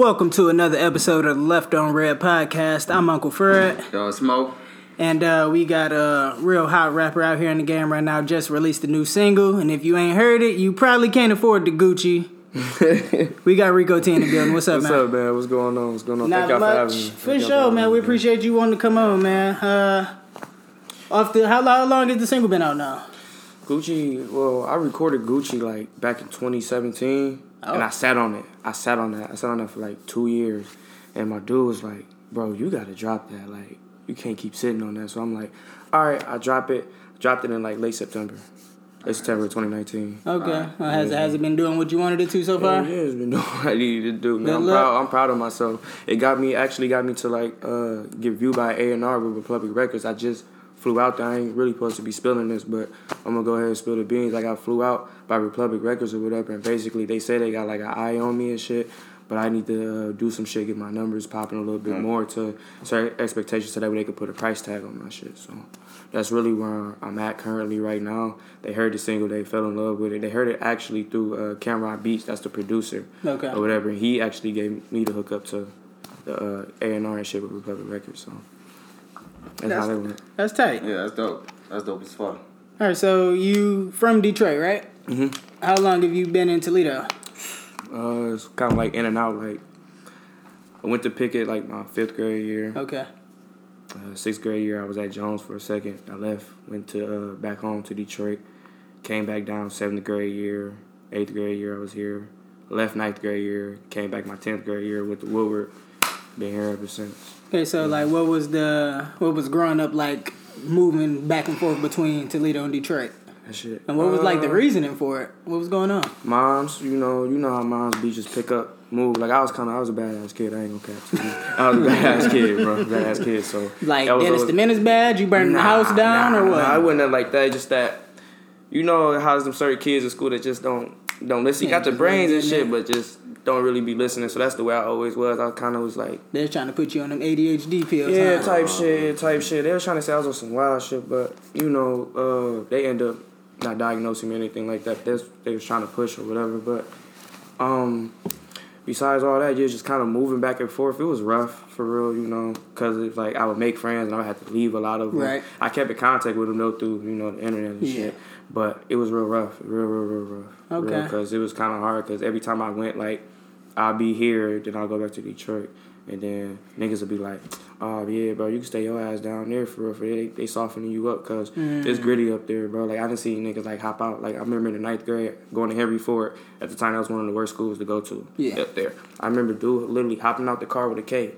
Welcome to another episode of the Left on Red podcast. I'm Uncle Fred, Yo, Smoke. and uh, we got a real hot rapper out here in the game right now. Just released a new single, and if you ain't heard it, you probably can't afford the Gucci. we got Rico T in the building. What's up, What's man? What's up, man? What's going on? What's going on? Not Thank y'all for having much. me. For Thank sure, man. We appreciate you wanting to come on, man. Uh, off the how, how long has the single been out now? Gucci. Well, I recorded Gucci like back in 2017, Oh. and I sat on it. I sat on that. I sat on that for like two years, and my dude was like, "Bro, you gotta drop that. Like, you can't keep sitting on that." So I'm like, "All right, I drop it." Dropped it in like late September, late September 2019. Okay. Well, has, has it been doing what you wanted it to so far? yeah, it's been doing what I needed to do. Man, I'm proud. I'm proud of myself. It got me actually got me to like uh, get viewed by A and R with Republic Records. I just flew out there. I ain't really supposed to be spilling this, but I'm gonna go ahead and spill the beans. Like I flew out by Republic Records or whatever, and basically they say they got like an eye on me and shit. But I need to uh, do some shit, get my numbers popping a little bit more to set expectations so that way they could put a price tag on my shit. So that's really where I'm at currently right now. They heard the single, they fell in love with it. They heard it actually through uh, Cameron Beats, that's the producer Okay. or whatever. And he actually gave me the hookup to the uh, A and R and shit with Republic Records. So that's, That's- how that went. That's tight. Yeah, that's dope. That's dope as fuck. All right, so you from Detroit, right? Mhm. How long have you been in Toledo? Uh, it's kind of like in and out. Like I went to Pickett like my fifth grade year. Okay. Uh, sixth grade year, I was at Jones for a second. I left, went to uh, back home to Detroit. Came back down seventh grade year, eighth grade year. I was here. Left ninth grade year. Came back my tenth grade year with the Woodward. Been here ever since. Okay, so like, what was the what was growing up like, moving back and forth between Toledo and Detroit, That shit. and what was like the Uh, reasoning for it? What was going on? Moms, you know, you know how moms be just pick up, move. Like I was kind of, I was a badass kid. I ain't gonna cap. I was a badass kid, bro, badass kid. So Like that was Dennis the Menace badge? You burning the house down nah, or what? Nah, I wouldn't have like that. Just that, you know, how some certain kids in school that just don't don't listen. You got the brains and shit, but just don't really be listening. So that's the way I always was. I kind of was like, They're trying to put you on them ADHD pills. yeah, huh? type shit, type shit. They was trying to say I was on some wild shit, but you know, uh, they end up not diagnosing me or anything like that. They was, they was trying to push or whatever, but um. Besides all that, you're just kind of moving back and forth. It was rough for real, you know, because it's like I would make friends and I would have to leave a lot of them. Right. I kept in contact with them though through you know the internet and Yeah. shit, but it was real rough, real, real, real rough. Okay. Because it was kind of hard. Because every time I went, like, I'll be here, then I'll go back to Detroit, and then niggas will be like, "Oh yeah, bro, you can stay your ass down there for real. For. They, they softening you up because it's Mm. gritty up there, bro. Like I didn't see niggas like hop out. Like I remember in the ninth grade going to Henry Ford. At the time, that was one of the worst schools to go to. Yeah. Up there, I remember dude literally hopping out the car with a K.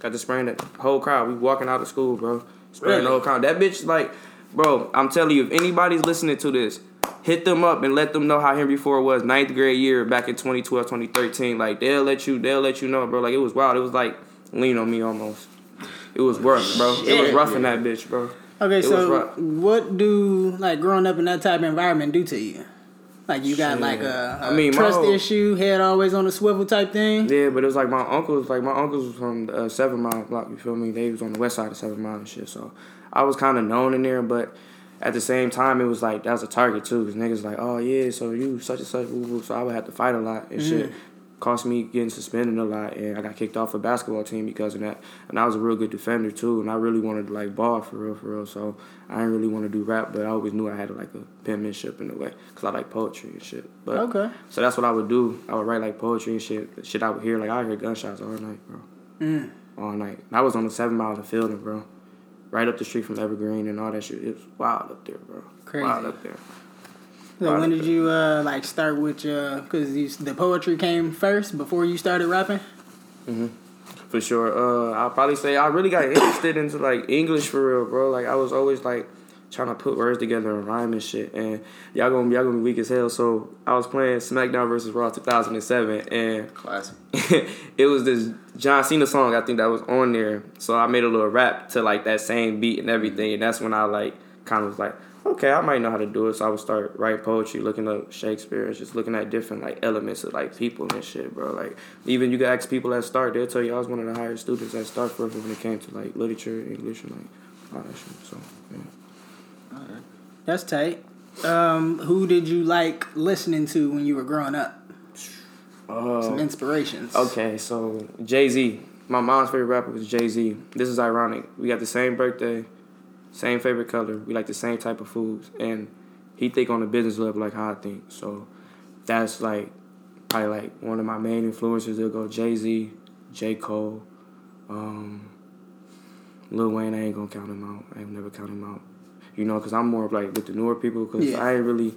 Got to spraying the whole crowd. We walking out of school, bro. Spraying Really? the whole crowd. That bitch, like, bro, I'm telling you, if anybody's listening to this, hit them up and let them know how Henry Ford was ninth grade year back in 2012, 2013. Like, they'll let you, they'll let you know, bro. Like, it was wild. It was like lean on me almost. It was rough, bro. It was Shit. rough in that bitch, bro. Okay, It so what do like growing up in that type of environment do to you? Like you got Shit. like a, a I mean, trust whole- issue, head always on a swivel type thing. Yeah, but it was like my uncles, like my uncles was from the uh, Seven Mile block. You feel me? They was on the west side of Seven Mile and shit. So I was kind of known in there, but at the same time, it was like that was a target too, because niggas like, oh yeah, so you such and such, so I would have to fight a lot and shit. Cost me getting suspended a lot, and I got kicked off a basketball team because of that. And I was a real good defender too, and I really wanted to like ball for real, for real. So I didn't really want to do rap, but I always knew I had like a penmanship in a way, cause I like poetry and shit. But Okay. so that's what I would do. I would write like poetry and shit. The shit I would hear, like I would hear gunshots all night, bro. Mm. All night. And I was on the seven miles of Fielding, bro. Right up the street from Evergreen and all that shit. It was wild up there, bro. Crazy. Wild up there. So Right. when did you uh like start with your? Because you, the poetry came first before you started rapping. For sure. Uh, I'll probably say I really got interested into like English for real, bro. Like I was always like trying to put words together and rhyme and shit. And y'all gonna y'all gonna be weak as hell. So I was playing SmackDown versus Raw 2007, and Classic. it was this John Cena song I think that was on there. So I made a little rap to like that same beat and everything, and that's when I like kind of was like, okay, I might know how to do it. So I would start writing poetry, looking up Shakespeare, and just looking at different like elements of like people and shit, bro. Like even you can ask people that start, they'll tell you I was one of the higher students at start for when it came to like literature, English, and like all that shit. So yeah. That's tight. Um, who did you like listening to when you were growing up? Some inspirations. Okay, so Jay Z. My mom's favorite rapper was Jay Z. This is ironic. We got the same birthday, same favorite color. We like the same type of foods, and he think on the business level like how I think. So that's like probably like one of my main influences. They'll go Jay Z, J Cole, um, Lil Wayne. I ain't gonna count him out. I ain't never count him out. You know, cause I'm more of like with the newer people. Cause Yeah. I ain't really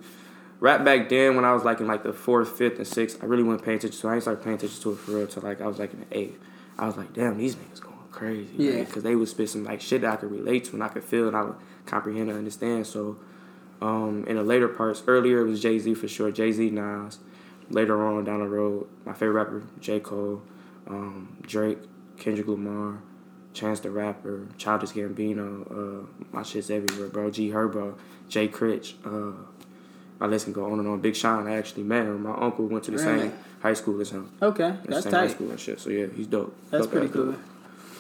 rap back then when I was like in like the fourth, fifth, and sixth. I really wasn't paying attention. So I ain't started paying attention to it for real till like I was like in the eighth. I was like, damn, these niggas going crazy. Yeah. Because they would spit some like shit that I could relate to and I could feel and I would comprehend and understand. So um, in the later parts, earlier it was Jay Z for sure, Jay Z, Nas. Later on down the road, my favorite rapper, J. Cole, um, Drake, Kendrick Lamar, Chance the Rapper, Childish Gambino, uh, my shit's everywhere, bro. G Herbo, Jay Critch, uh, my list can go on and on. Big Sean, I actually met him. My uncle went to the Really? same high school as him. Okay, The that's same high tight. school and shit. So yeah, he's dope. That's Dope pretty ass cool. dude.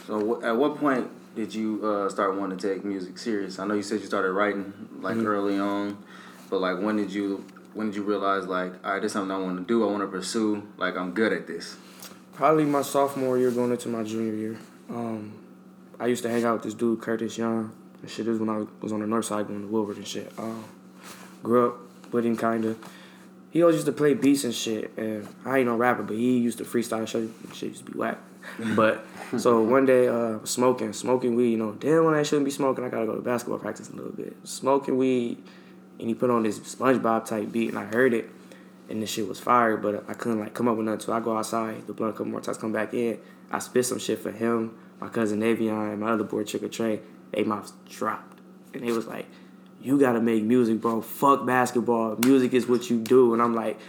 So wh- at what point did you uh, start wanting to take music serious? I know you said you started writing like Mm-hmm. early on, but like when did you when did you realize like all right, this is something I want to do. I want to pursue. Like I'm good at this. Probably my sophomore year going into my junior year. Um, I used to hang out with this dude, Curtis Young. And shit, this was when I was on the north side going to Wilbur and shit. Um, grew up with him kind of. He always used to play beats and shit. And I ain't no rapper, but he used to freestyle shit. And shit used to be whack. But so one day, uh, smoking, smoking weed. You know, damn when I shouldn't be smoking. I gotta go to basketball practice a little bit. Smoking weed, and he put on this SpongeBob type beat, and I heard it and the shit was fire, but I couldn't like come up with nothing. So I go outside, the blunt a couple more times, come back in. I spit some shit for him, my cousin Navion, and my other boy Chick Trey. They mouths dropped, and they was like, "You gotta make music, bro. Fuck basketball. Music is what you do." And I'm like,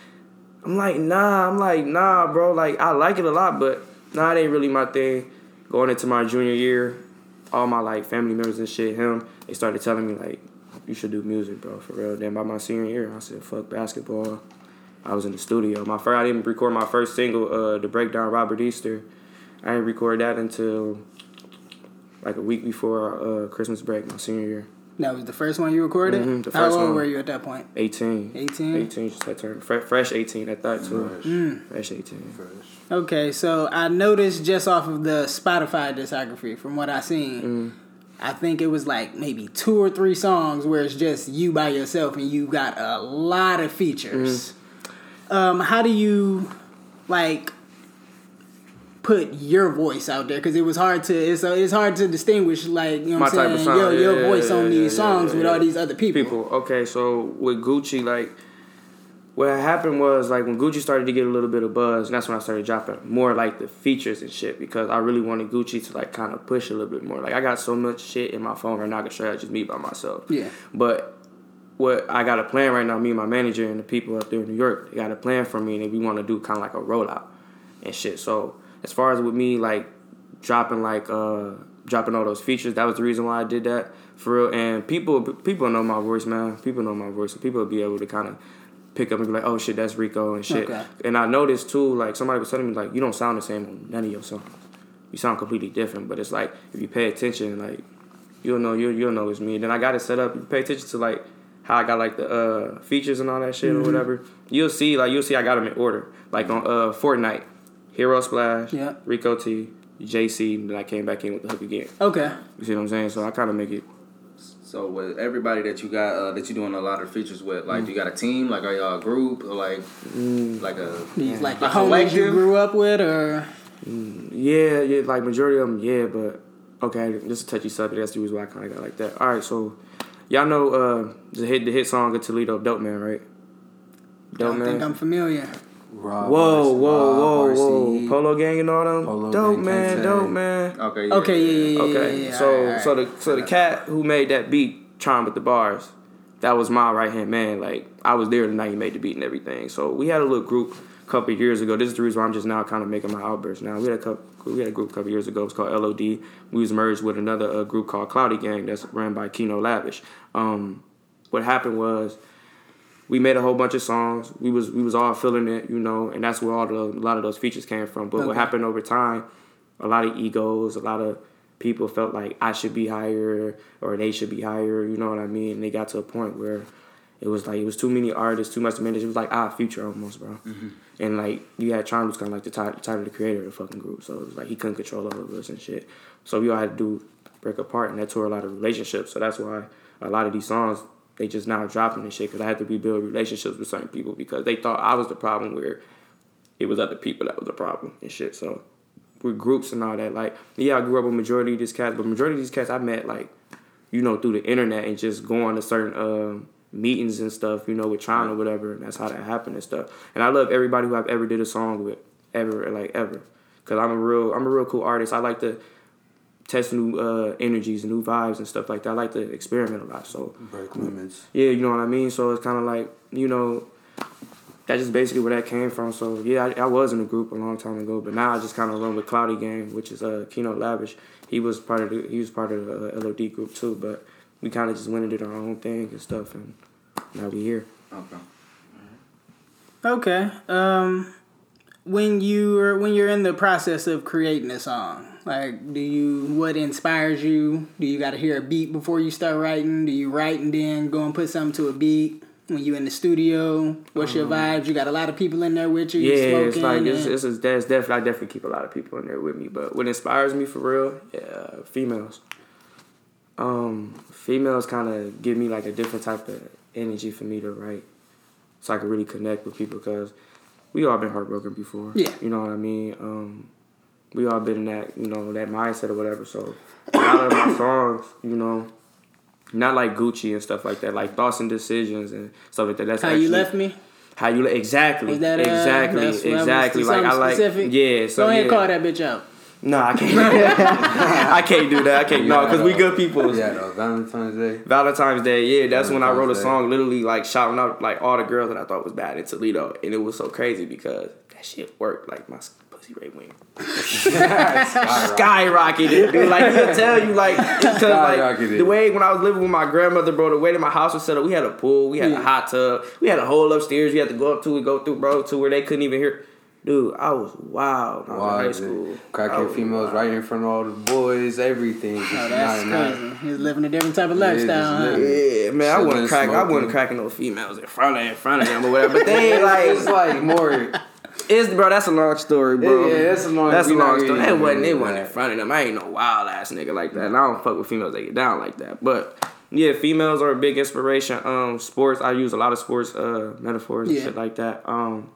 I'm like, nah. I'm like, nah, bro. Like I like it a lot, but nah, it ain't really my thing. Going into my junior year, all my like family members and shit, him, they started telling me like, you should do music, bro, for real. Then by my senior year, I said, fuck basketball. I was in the studio. My first, I didn't record my first single, uh, "The Breakdown," Robert Easter. I didn't record that until like a week before uh, Christmas break, my senior year. That was the first one you recorded. Mhm, the How first old one. were you at that point? 18. 18? 18, just had turned. Fre- fresh 18 at that, too. Mm. Fresh 18. Fresh. Okay, so I noticed just off of the Spotify discography, from what I seen, I think it was like maybe two or three songs where it's just you by yourself and you got a lot of features. Um, how do you like put your voice out there? Because it was hard to it's it's hard to distinguish like you know what I'm saying your yeah, your yeah, voice yeah, on these songs with all these other people. People. Okay, so with Gucci, like, what happened was, like, when Gucci started to get a little bit of buzz, and that's when I started dropping more, like, the features and shit, because I really wanted Gucci to, like, kind of push a little bit more. Like, I got so much shit in my phone right now, I can straight out just me by myself. Yeah. But what I got a plan right now, me and my manager and the people up there in New York, they got a plan for me, and we want to do kind of like a rollout and shit. So as far as with me, like dropping like uh dropping all those features, that was the reason why I did that for real. And people people know my voice, man. People know my voice, people will be able to kind of pick up and be like, oh shit, that's Rico and shit. Okay. And I noticed too, like somebody was telling me like, you don't sound the same on none of your songs. You sound completely different. But it's like if you pay attention, like you'll know you'll you'll know it's me. Then I got it set up. You pay attention to like how I got like the uh, features and all that shit Mm-hmm. or whatever. You'll see like you'll see I got them in order. Like on uh Fortnite, Hero Splash, Yeah. Rico T, JC. And then I came back in with the hook again. Okay. You see what I'm saying? So I kind of make it. So with everybody that you got uh, that you doing a lot of features with, Mm. like you got a team, like are y'all a group or like like a These like the homies you grew up with, or Yeah, yeah, like majority of them, yeah, but okay, just a touchy subject. That's the reason why I kind of got like that. All right, so y'all know uh the hit the hit song of Toledo, Dope Man, right? I Dope don't Man. think I'm familiar. Rob, Whoa, whoa, whoa, Rob, whoa! RC. Polo Gang and all them. Polo dope Gang, man, Kente. dope man. okay yeah, Okay, yeah, yeah, yeah. Okay, yeah, so alright, alright. so the so the cat who made that beat, trying with the bars, that was my right hand man. Like I was there the night he made the beat and everything. So we had a little group a couple of years ago. This is the reason why I'm just now kind of making my outburst. Now we had a couple. We had a group a couple years ago. It's called LOD. We was merged with another uh, group called Cloudy Gang that's ran by Kino Lavish. Um, what happened was we made a whole bunch of songs. We was we was all feeling it, you know, and that's where all the a lot of those features came from. But what happened over time, a lot of egos, a lot of people felt like I should be higher or they should be higher, you know what I mean? And they got to a point where it was like it was too many artists, too much to manage. It was like our future almost, bro. Mm-hmm. And like you had Tron was kind of like the title, title, the creator of the fucking group, so it was like he couldn't control all of us and shit. So we all had to do break apart, and that tore a lot of relationships. So that's why a lot of these songs they just now dropping and shit because I had to rebuild relationships with certain people because they thought I was the problem where it was other people that was the problem and shit. So with groups and all that, like yeah, I grew up with majority of these cats, but majority of these cats I met like you know through the internet and just going to certain um, meetings and stuff, you know, with Tron or whatever. And that's how that happened and stuff. And I love everybody who I've ever did a song with, ever like ever, because I'm a real I'm a real cool artist. I like to test new uh, energies, and new vibes and stuff like that. I like to experiment a lot. So Break limits. yeah, you know what I mean. So it's kind of like you know. That's just basically where that came from. So yeah, I, I was in a group a long time ago, but now I just kind of run with Cloudy Gang, which is uh, Keynote Lavish. He was part of the he was part of the uh, LOD group too, but we kind of just went and did our own thing and stuff, and now we here. Okay. Okay. Um, when you are when you're in the process of creating a song, like, do you what inspires you? Do you got to hear a beat before you start writing? Do you write and then go and put something to a beat? When you in the studio, what's your vibes? You got a lot of people in there with you. Um, Yeah, it's like it's, it's, it's that's definitely I definitely keep a lot of people in there with me. But what inspires me for real, yeah, females. Um, females kind of give me like a different type of energy for me to write, so I can really connect with people because we all been heartbroken before. Yeah. you know what I mean. Um, we all been in that you know that mindset or whatever. So a lot of my songs, you know. Not like Gucci and stuff like that, like thoughts and decisions and stuff like that. That's how you left me. how you exactly Is that uh, exactly that's what I was- exactly like I something like specific? yeah so Go ahead yeah. call that bitch out. no I can't I can't do that I can't no because we good people Yeah, though, Valentine's Day. Valentine's Day yeah that's when I wrote a Valentine's Day. song literally like shouting out like all the girls that I thought was bad in Toledo and it was so crazy because that shit worked like my pussy rate went skyrocketed dude like he'll tell you like because like the way when I was living with my grandmother bro the way that my house was set up we had a pool we had Yeah. a hot tub we had a whole upstairs you had to go up to and go through bro to where they couldn't even hear Dude, I was wild I was in high school. I Crackhead females wild. right in front of all the boys, everything. Just Oh, that's not- not- crazy. He's living a different type of Yeah, lifestyle. huh? Yeah, man, I Chilling, wouldn't crack. I smoking. wouldn't cracking no females in front of in front of them or whatever. But they ain't it's like like more. It's bro. That's a long story, bro. Yeah, that's a long- That's a long story. That wasn't. It wasn't in front of them. I ain't no wild ass nigga like that. And I don't fuck with females that get down like that. But yeah, females are a big inspiration. Um, sports. I use a lot of sports uh metaphors and shit like that. Um,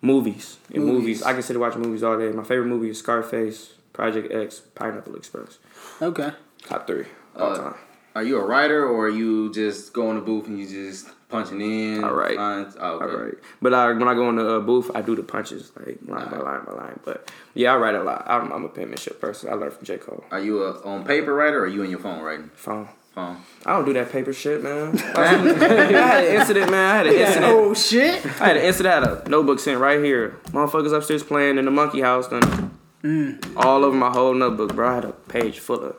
movies. In movies. Movies. I can sit and watch movies all day. My favorite movie is Scarface, Project X, Pineapple Express. Okay. Top three all Uh, time. Are you a writer or are you just going to booth and you just punching in? I write. lines? Oh, okay. All right. But I, when I go in the uh, booth, I do the punches, like line by line by line. But yeah, I write a lot. I'm, I'm a penmanship person. I learned from J. Cole. Are you a on paper writer or are you in your phone writing? Phone. Phone. I don't do that paper shit, man. I had an incident, man. I had an incident. Oh shit. I had an incident. I had a notebook sent right here. Motherfuckers upstairs playing in the monkey house. Done all over my whole notebook, bro. I had a page full of.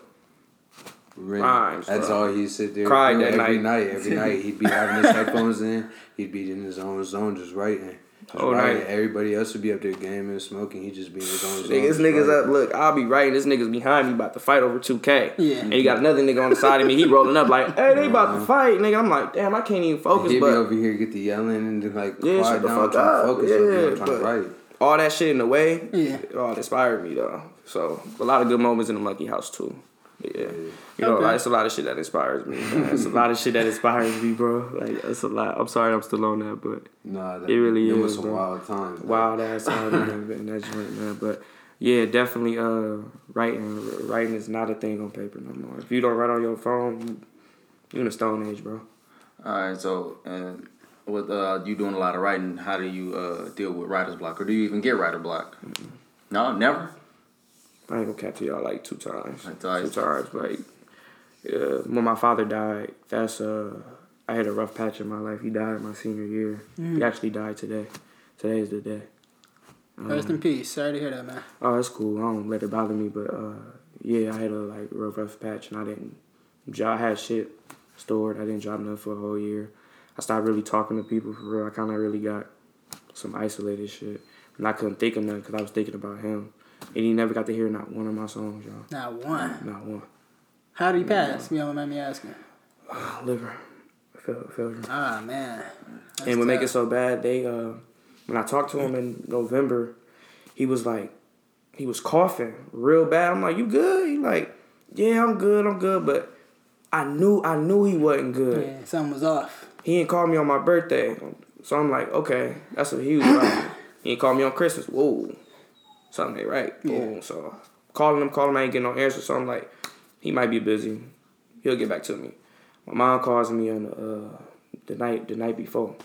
Rhymes, That's bro. all he sit there. Cried that every night. night. Every night he'd be having his headphones in. He'd be in his own zone, just writing. Just Whole writing. night. Everybody else would be up there gaming, smoking. He'd just be in his own zone. Niggas, niggas writing. up. Look, I'll be writing. This nigga's behind me about to fight over 2K. Yeah. And you got another nigga on the side of me. He rolling up like, hey, they about to uh-huh. fight, nigga. I'm like, damn, I can't even focus. He'd be But over here, get the yelling and then, like Yeah, quiet shut the down, fuck trying up. to focus. Yeah, up here, trying to write. all that shit in the way, Yeah. it all inspired me though. So a lot of good moments in the monkey house too. Yeah. You know, Okay. like, it's a lot of shit that inspires me. It's a lot of shit that inspires me, bro. Like it's a lot. I'm sorry I'm still on that, but Nah, that, It really it was is, some bro. wild times. man. wild ass time in that- joint, man. But yeah, definitely uh writing writing is not a thing on paper no more. If you don't write on your phone, you're in a stone age, bro. All right. So, and with uh, you doing a lot of writing, how do you uh, deal with writer's block, or do you even get writer block? No, never. I ain't gonna cap to y'all like two times. Like Two twice. times. Like uh, when my father died, that's uh I had a rough patch in my life. He died my senior year. He actually died today. Today is the day. Rest in peace. Sorry to hear that, man. Oh, that's cool. I don't let it bother me, but uh yeah, I had a like real rough patch and I didn't I had shit stored. I didn't drop nothing for a whole year. I stopped really talking to people for real. I kind of really got some isolated shit. And I couldn't think of nothing because I was thinking about him. And he never got to hear not one of my songs, y'all. Not one. Not one. How did he pass? You don't mind me asking. liver fail, failure. Ah man. That's and what make it so bad, they uh, when I talked to him in November, he was like, he was coughing real bad. I'm like, you good? He like, yeah, I'm good, I'm good. But I knew, I knew he wasn't good. Yeah, something was off. He didn't call me on my birthday, so I'm like, okay, that's what he was like. he didn't call me on Christmas. Whoa, something ain't right. Boom. So calling him, calling him, I ain't getting no answer. So I'm like, he might be busy. He'll get back to me. My mom calls me on uh, the night the night before.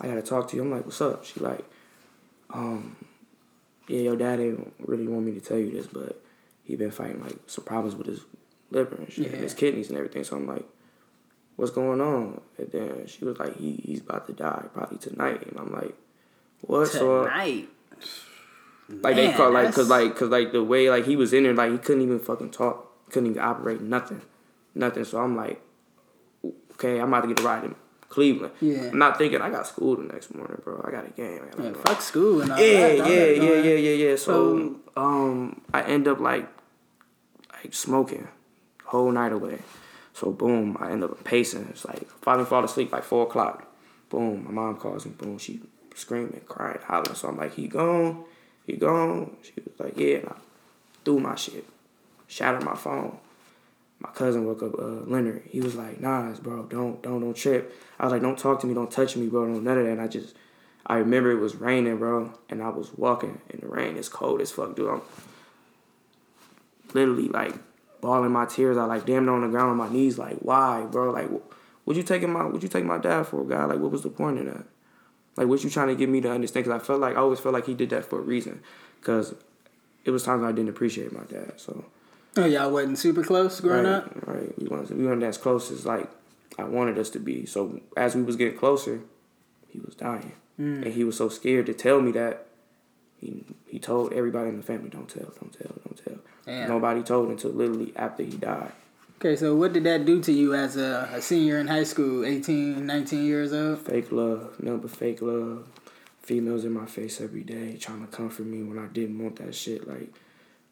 I gotta talk to you. I'm like, what's up? She like, um, yeah, your daddy really want me to tell you this, but he been fighting like some problems with his liver and shit, and his kidneys and everything. So I'm like, what's going on? And then she was like, he he's about to die probably tonight, and I'm like, what? So Like they call like cause like cause like the way like he was in there like he couldn't even fucking talk, couldn't even operate nothing, nothing. So I'm like, okay, I'm about to get a ride in Cleveland. Yeah. I'm not thinking I got school the next morning, bro. I got a game. I Yeah, fuck school and all Yeah, that. yeah, yeah, yeah, yeah, yeah. So, So- um, I end up like, like smoking, whole night away. So boom, I end up pacing. It's like finally fall asleep like four o'clock. Boom, my mom calls me. Boom, she screaming, crying, hollering. So I'm like, he gone, he gone. She was like, yeah. And I threw my shit, shattered my phone. My cousin woke up, uh, Leonard. He was like, Nas, bro, don't, don't, don't trip. I was like, don't talk to me, don't touch me, bro, don't none of that. And I just, I remember it was raining, bro, and I was walking in the rain. It's cold as fuck, dude. I'm literally like bawling my tears out, like damn on the ground on my knees, like why, bro? Like, would you taking my, what you take my dad for, God? Like, what was the point of that? Like, what you trying to get me to understand? Because I felt like I always felt like he did that for a reason. Because it was times I didn't appreciate my dad. So Oh, y'all wasn't super close growing right, up. right, we weren't we weren't as close as like I wanted us to be. So as we was getting closer, he was dying, Mm. and he was so scared to tell me that. He he told everybody in the family, "Don't tell, don't tell, don't tell." Damn. Nobody told until literally after he died. Okay, so what did that do to you as a, a senior in high school, 18, 19 years old? Fake love, nothing but fake love. Females in my face every day trying to comfort me when I didn't want that shit. Like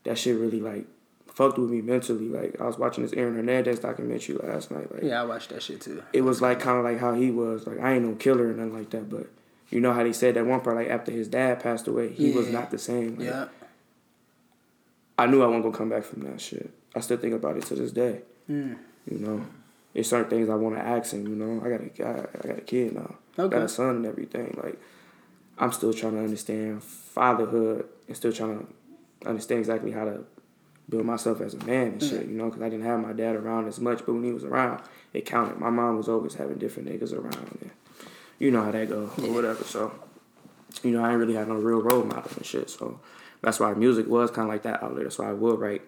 that shit really like fucked with me mentally. Like I was watching this Aaron Hernandez documentary last night. Like Yeah, I watched that shit too. it was like kind of like how he was. Like I ain't no killer or nothing like that, but you know how they said that one part like after his dad passed away, he was not the same. Like, Yeah. I knew I wasn't gonna come back from that shit. I still think about it to this day. Mm. You know, there's certain things I want to ask him. You know, I got a I, I got a kid now. Okay. Got a son and everything. Like I'm still trying to understand fatherhood and still trying to understand exactly how to build myself as a man and shit. You know, because I didn't have my dad around as much, but when he was around, it counted. My mom was always having different niggas around. And you know how that go or whatever. So, you know, I ain't really had no real role model and shit. So that's why music was kind of like that outlet. That's why I would write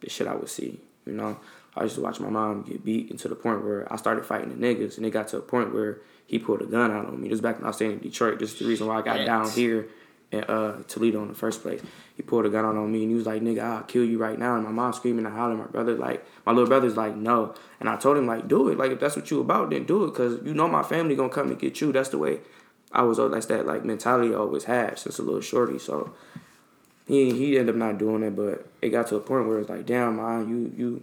the shit I would see. You know, I used to watch my mom get beat and to the point where I started fighting the niggas, and it got to a point where he pulled a gun out on me. This back when I was staying in Detroit. This is the reason why I got down here in uh, Toledo in the first place. He pulled a gun out on me, and he was like, "Nigga, I'll kill you right now." And my mom screaming and hollering. My brother like, my little brother's like, "No," and I told him like, "Do it. Like if that's what you about, then do it, cause you know my family gonna come and get you. That's the way." I was that's that like mentality I always had since a little shorty. So he he ended up not doing it, but it got to a point where it's like, damn, man, you you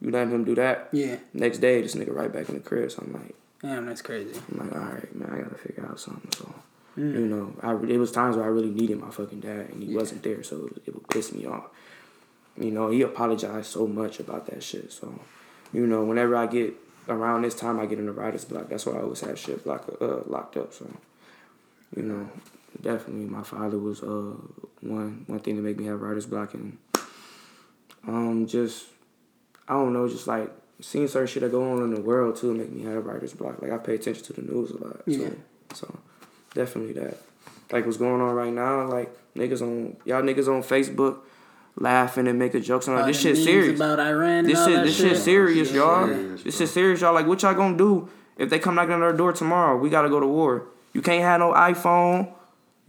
you letting him do that. Yeah. Next day, this nigga right back in the crib. So I'm like, Damn, that's crazy. I'm like, all right, man, I gotta figure out something. So Mm. you know, I it was times where I really needed my fucking dad, and he wasn't there, so it, it would piss me off. You know, he apologized so much about that shit. So, you know, whenever I get around this time, I get in the writer's block. That's why I always have shit block, uh, locked up. So, you know, definitely my father was uh one one thing to make me have writer's block, and um just I don't know, just like seeing certain shit that go on in the world too make me have a writer's block. Like I pay attention to the news a lot. Yeah. So, so definitely that. Like what's going on right now, like niggas on y'all niggas on Facebook laughing and making jokes on All this shit serious. about Iran This shit this shit. shit serious, y'all. serious, this bro. shit serious, y'all. Like what y'all gonna do if they come knocking on our door tomorrow? We gotta go to war. You can't have no iPhone.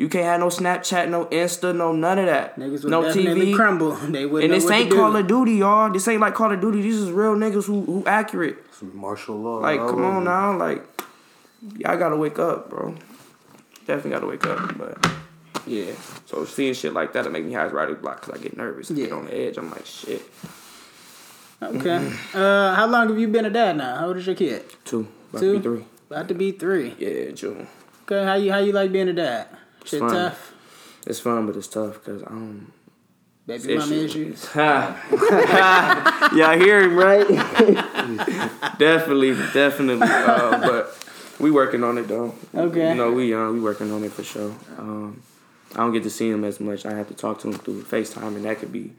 You can't have no Snapchat, no Insta, no none of that. Niggas would no definitely TV. crumble. They wouldn't And know this what ain't to do. Call of Duty, y'all. This ain't like Call of Duty. These is real niggas who who accurate. Some martial law. Like, come on now. Like, y'all gotta wake up, bro. Definitely gotta wake up. But yeah, so seeing shit like that, it make me high as writer's block because I get nervous. I get on the edge. I'm like, shit. Okay. Uh, how long have you been a dad now? How old is your kid? Two, about Two? to be three. About to be three. Yeah, June. Okay, how you how you like being a dad? Shit fun. tough. It's fun, but it's tough because um. Baby mama issues. yeah, I hear him, right? definitely, definitely. Uh, but we working on it though. Okay. You know, we young, we working on it for sure. Um, I don't get to see him as much. I have to talk to him through FaceTime, and that could be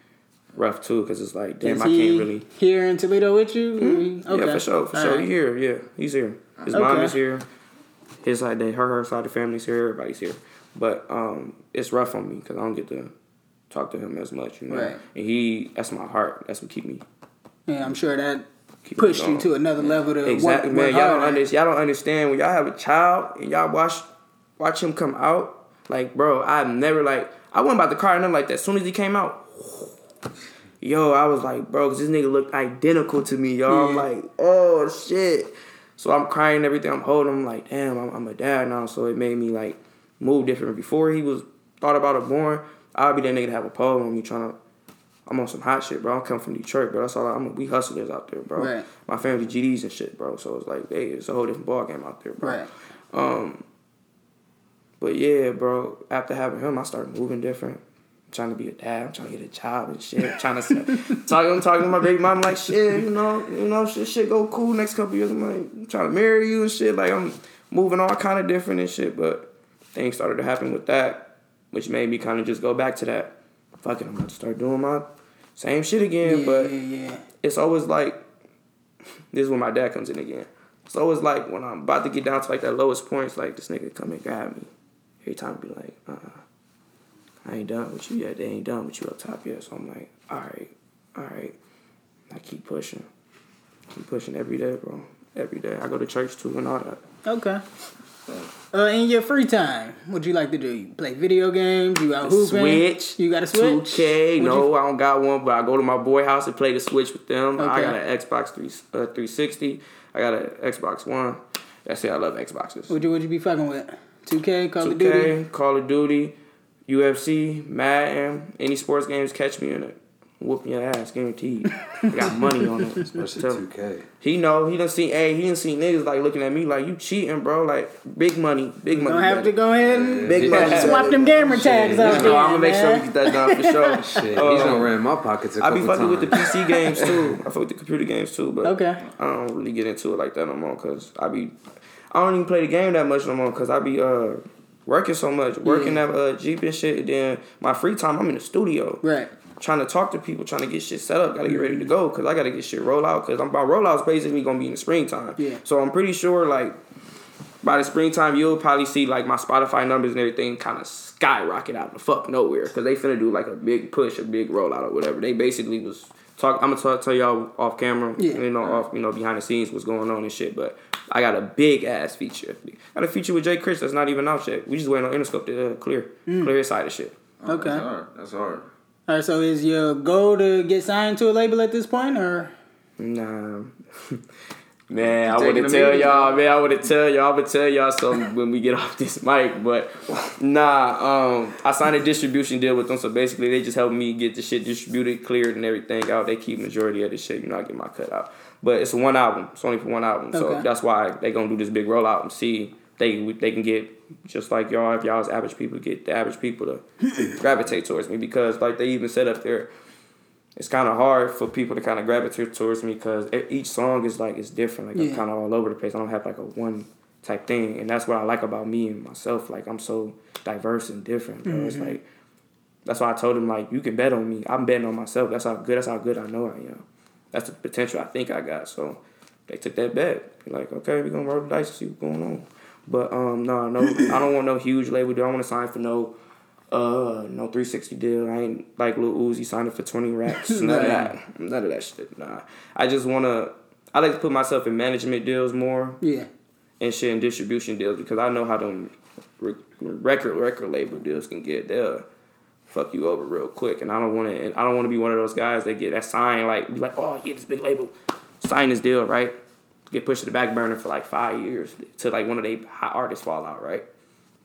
rough too, because it's like, damn, Is I can't really. here in Toledo with you? Okay. Yeah, for sure, for All sure. right. He here, yeah, he's here. His Okay. mom is here. His side, they, her, her side of the family's here. Everybody's here, but um, it's rough on me because I don't get to talk to him as much, you know. Right. And he, that's my heart. That's what keep me Yeah, I'm sure that keep pushed you to another level to Exactly, work, man. work Y'all don't, harder. under, y'all don't understand when y'all have a child and y'all watch watch him come out. Like, bro, I've never like I wasn't about to cry or nothing like that. As soon as he came out, yo, I was like, bro, cause this nigga looked identical to me, y'all. I'm like, oh shit. So I'm crying and everything. I'm holding. him like, damn, I'm, I'm a dad now. So it made me like move different. Before he was thought about it born, I'd be that nigga to have a pole on me trying to. I'm on some hot shit, bro. I come from Detroit, bro. That's all. I, I'm. We hustlers out there, bro. Right. My family GDs and shit, bro. So it's like, hey, it's a whole different ball game out there, bro. Right. Um. But yeah, bro. After having him, I started moving different. I'm trying to be a dad. I'm trying to get a job and shit. I'm trying to talk. I'm talking to my baby mom like shit. You know, you know, shit, shit go cool next couple years. I'm like, I'm trying to marry you and shit. Like I'm moving all kind of different and shit. But things started to happen with that, which made me kind of just go back to that. Fuck it, I'm gonna start doing my same shit again. Yeah, but yeah, yeah. it's always like this is when my dad comes in again. It's always like when I'm about to get down to like that lowest point, it's like this nigga come and grab me. Every time be like, uh uh, I ain't done with you yet. They ain't done with you up top yet. So I'm like, alright, alright. I keep pushing. Keep pushing every day, bro. Every day. I go to church too and all that. Okay. Uh, in your free time, what you like to do? You play video games? You out hooping? Switch. You got a switch? 2K. Would No, you- I don't got one, but I go to my boy house and play the Switch with them. I got an Xbox 3, uh, 360. I got an Xbox One. That's it. I love Xboxes. What you would you be fucking with? 2K, Call of 2K, Duty. Call of Duty, UFC, Madden, any sports games, catch me in it. Whooping your ass, guaranteed. I got money on it. Especially 2K. He know, he done seen, hey, he done seen niggas like looking at me like, you cheating, bro. Like, big money, big money. Don't have better. to go ahead and Big money. swap them gamer tags out No, there. I'm gonna make sure we get that done for sure. Shit, Uh, he's gonna run my pockets a I couple times. I be fucking times. with the PC games too. I fuck with the computer games too, but Okay. I don't really get into it like that no more because I be I don't even play the game that much no more because I be uh working so much, working Yeah. at uh Jeep and shit. And then my free time, I'm in the studio Right. Trying to talk to people, trying to get shit set up. Got to get ready to go because I got to get shit roll out because I'm my rollouts basically gonna be in the springtime. Yeah. So I'm pretty sure like by the springtime you'll probably see like my Spotify numbers and everything kind of skyrocket out of the fuck nowhere because they finna do like a big push, a big rollout or whatever. They basically was talk. I'm gonna talk, tell y'all off camera, Yeah. you know, off you know behind the scenes what's going on and shit. But I got a big ass feature. I got a feature with Jay Critch that's not even out yet. We just waiting on Interscope to uh, clear, clear his side of shit. Okay. That's hard. That's hard. All right. So is your goal to get signed to a label at this point, or Nah. Man, I wouldn't tell y'all, man. I wouldn't tell y'all. I would tell y'all something when we get off this mic. But nah, um, I signed a distribution deal with them. So basically, they just help me get the shit distributed, cleared, and everything out. They keep majority of the shit. You know, I get my cut out. But it's one album. It's only for one album. So that's why they gonna do this big rollout and see they they can get just like y'all if y'all's average people get the average people to gravitate towards me because like they even said up there it's kind of hard for people to kind of gravitate towards me because each song is like it's different. Like Yeah. I'm kind of all over the place. I don't have like a one type thing, and that's what I like about me and myself. Like I'm so diverse and different. Bro. It's mm-hmm. like that's why I told him like you can bet on me. I'm betting on myself. That's how good. That's how good I know I am. That's the potential I think I got. So they took that bet. Be like, okay, we're gonna roll the dice and see what's going on. But um, no, no, I don't want no huge label deal. I want to sign for no. Uh, no 360 deal. I ain't like Lil Uzi signing for 20 racks. None of that. None of that shit. Nah. I just wanna. I like to put myself in management deals more yeah? and shit and distribution deals because I know how them record record label deals can get. They'll fuck you over real quick, and I don't want to. I don't want to be one of those guys that get that sign like be like, oh yeah, this big label, sign this deal right, get pushed to the back burner for like five years to like one of they hot artists fall out right.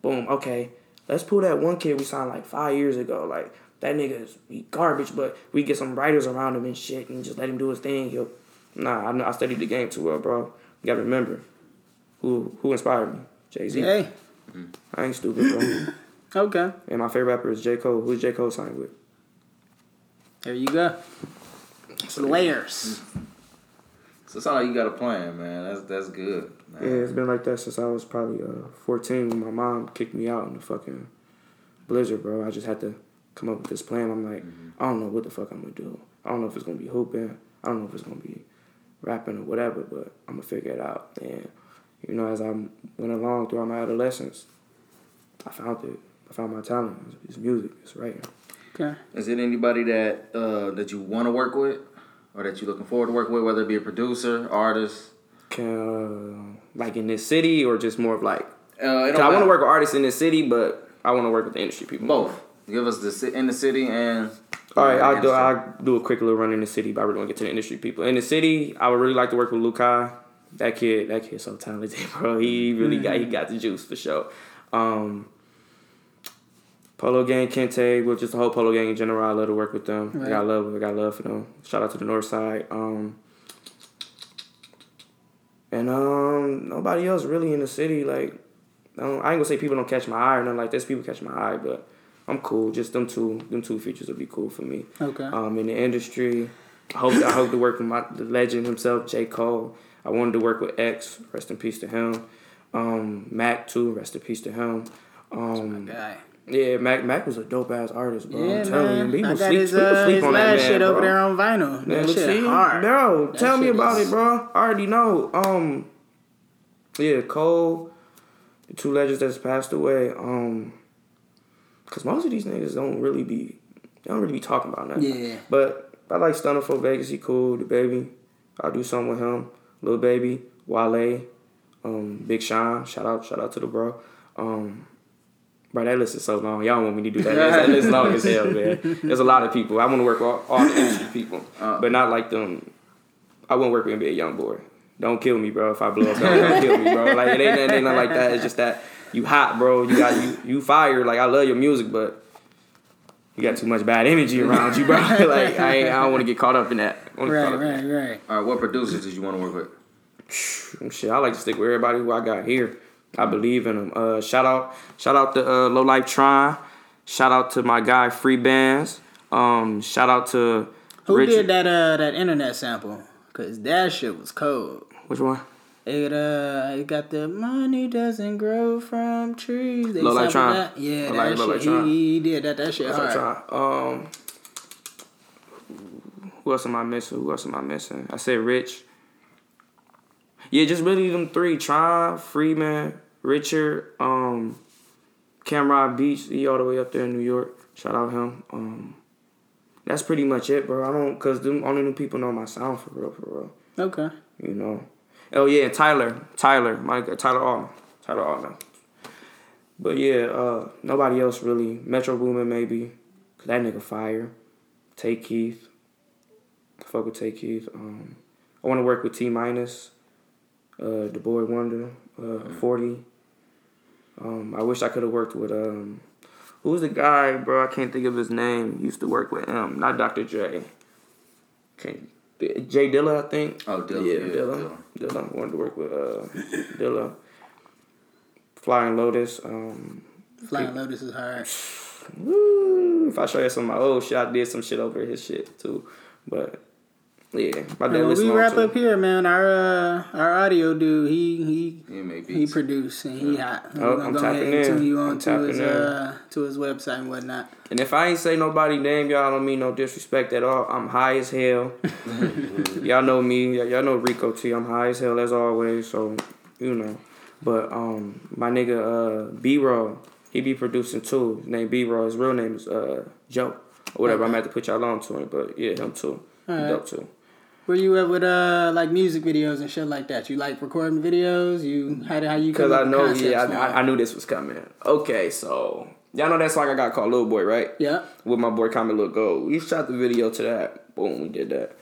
Boom. Okay, let's pull that one kid we signed like five years ago. Like that nigga is he garbage, but we get some writers around him and shit, and just let him do his thing. Yo, nah, I, I studied the game too well, bro. You gotta remember, Who who inspired me? Jay Z. Hey, I ain't stupid, bro. okay. and my favorite rapper is J Cole. Who's J Cole signed with? There you go. It's layers. So it's all you got a plan, man. That's that's good. Man. Yeah, it's been like that since I was probably uh, 14 when my mom kicked me out in the fucking blizzard, bro. I just had to come up with this plan. I'm like, I don't know what the fuck I'm gonna do. I don't know if it's gonna be hooping. I don't know if it's gonna be rapping or whatever, but I'm gonna figure it out. And you know, as I went along throughout my adolescence, I found it. I found my talent. It's, it's music. It's writing. Okay. Is it anybody that uh, that you want to work with, or that you're looking forward to work with, whether it be a producer, artist? Can, uh, like in this city or just more of like, Uh, it 'cause don't I want to work with artists in this city, but I want to work with the industry people. both. Give us the in the city and. All right, I'll do. I'll do a quick little run in the city, but we're gonna get to the industry people. In the city, I would really like to work with Lukai. That kid, that kid's so talented, bro. He really got he got the juice for sure. Um, Polo Gang, Kente, well, just the whole Polo Gang in general. I love to work with them. I got love, I got love for them. Shout out to the North Side. Um, and um, nobody else really in the city. Like, I, don't, I ain't gonna say people don't catch my eye or nothing like this. People catch my eye, but I'm cool. Just them two, them two features would be cool for me. Okay. Um, in the industry, I hope I hope to work with my the legend himself, J Cole. I wanted to work with X. Rest in peace to him. Um, Mac too. Rest in peace to him. Um, Guy. Yeah, Mac Mac was a dope ass artist, bro. Yeah, I'm telling man. you, people I got sleep, his, uh, sleep his on that man, shit bro. over there on vinyl. Man, that shit see, hard. bro. That tell me about is- it, bro. I already know. Um, yeah, Cole, the two legends that's passed away. Um, cause most of these niggas don't really be, they don't really be talking about nothing. Yeah. But I like Stunna 4 Vegas. He cool. DaBaby, I'll do something with him. Lil Baby, Wale, um, Big Sean. Shout out, shout out to the bro. Um, bro, that list is so long. Y'all want me to do that? list. That list long as hell, man. There's a lot of people. I want to work with all, all the industry people, Uh. but not like them. I wouldn't work with NBA YoungBoy. Don't kill me, bro. If I blow up, don't, don't kill me, bro. Like it ain't, it ain't nothing like that. It's just that you hot, bro. You got you you fire. Like I love your music, but you got too much bad energy around you, bro. like I ain't, I don't want to get caught up in that. I Right, caught right, right. All right, what producers did you want to work with? Shit, I like to stick with everybody who I got here. I believe in them. Uh, shout out, shout out to uh, Low Life Tron. Shout out to my guy Free Bands. Um, shout out to Who Richard. did that uh that internet sample? Cause that shit was cold. Which one? It uh, it got the money doesn't grow from trees. They Low Life Tron. that. Yeah, Low that Low shit. He, he did that. That shit Low hard. Um, who else am I missing? Who else am I missing? I said Rich. Yeah, just really them three: Tron, Freeman, Richard, um, Cameron Beach. He all the way up there in New York. Shout out him. Um, that's pretty much it, bro. I don't, cause them only new people know my sound for real, for real. Okay. You know. Oh yeah, Tyler, Tyler, my Tyler Allman, Tyler Allman. But yeah, uh, nobody else really. Metro Boomin maybe, cause that nigga fire. Tay Keith. Fuck with Tay Keith. Um, I want to work with T minus. Uh, the Boi-1da. Uh, forty. Um, I wish I could have worked with um, who's the guy, bro? I can't think of his name. Used to work with him, not Dr. J. Can't. J Dilla, I think. Oh, Dilla, Yeah, yeah, Dilla. Dilla. Wanted to work with uh, Dilla. Flying Lotus. Um, Flying Lotus is hard. woo, if I show you some of my old shit, I did some shit over his shit too. But yeah, my dad when we wrap to- up here, man, our uh, our audio dude, he he he produced and he hot. Oh, I'm go tapping in. you I'm to his in. uh to his website and whatnot. And if I ain't say nobody name, y'all don't mean no disrespect at all. I'm high as hell. y'all know me. Y'all know Rico T. I'm high as hell as always. So you know. But um, my nigga uh B Roll, he be producing too. His name B Roll. His real name is uh Joe or whatever. I'm gonna have to put y'all on to him. But yeah, him too. He Alright. dope too. Where you at with uh like music videos and shit like that? You like recording videos? You how how you Cause I know, yeah, I. I, I knew this was coming. Okay, so y'all know that song I got called Little Boy, right? yeah. with my boy Comment Little Gold. We shot the video to that. Boom, we did that.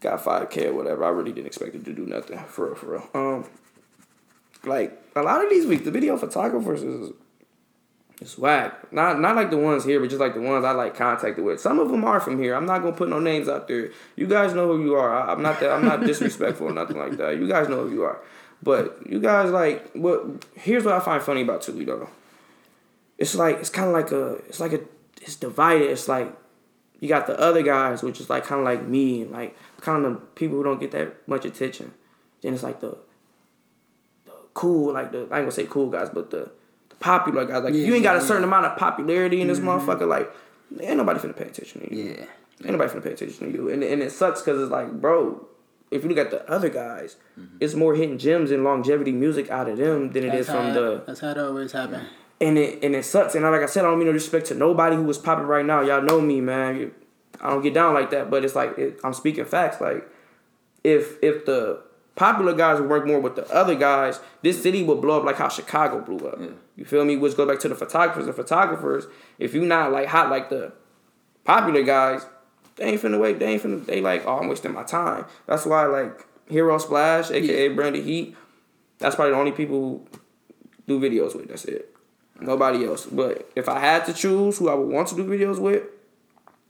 Got 5K or whatever. I really didn't expect it to do nothing. For real, for real. Um, like, a lot of these weeks, the video photographers is it's whack. Not not like the ones here, but just like the ones I like contacted with. Some of them are from here. I'm not gonna put no names out there. You guys know who you are. I, I'm not that. I'm not disrespectful or nothing like that. You guys know who you are. But you guys like what? Here's what I find funny about Toledo. It's like it's kind of like a it's like a it's divided. It's like you got the other guys, which is like kind of like me, and like kind of the people who don't get that much attention. Then it's like the the cool, like the I ain't gonna say cool guys, but the popular guys. Like Yeah, you ain't got a yeah, certain amount of popularity in this mm-hmm. motherfucker. Like ain't nobody finna pay attention to you. Yeah. Ain't nobody finna pay attention to you. And and it sucks because it's like, bro, if you look at the other guys, mm-hmm. it's more hidden gems and longevity music out of them than it is That's from it- the That's how it always happen. and it and it sucks. And like I said, I don't mean no disrespect to nobody who was popping right now. Y'all know me, man. I don't get down like that, but it's like it, I'm speaking facts. Like if if the popular guys would work more with the other guys, this city would blow up like how Chicago blew up. You feel me? Which goes back to the photographers. The photographers, if you're not like hot like the popular guys, they ain't finna wait. They ain't finna. They like, oh, I'm wasting my time. That's why like Hero Splash, aka Brandon Heat. That's probably the only people who do videos with. That's it. Nobody else. But if I had to choose who I would want to do videos with,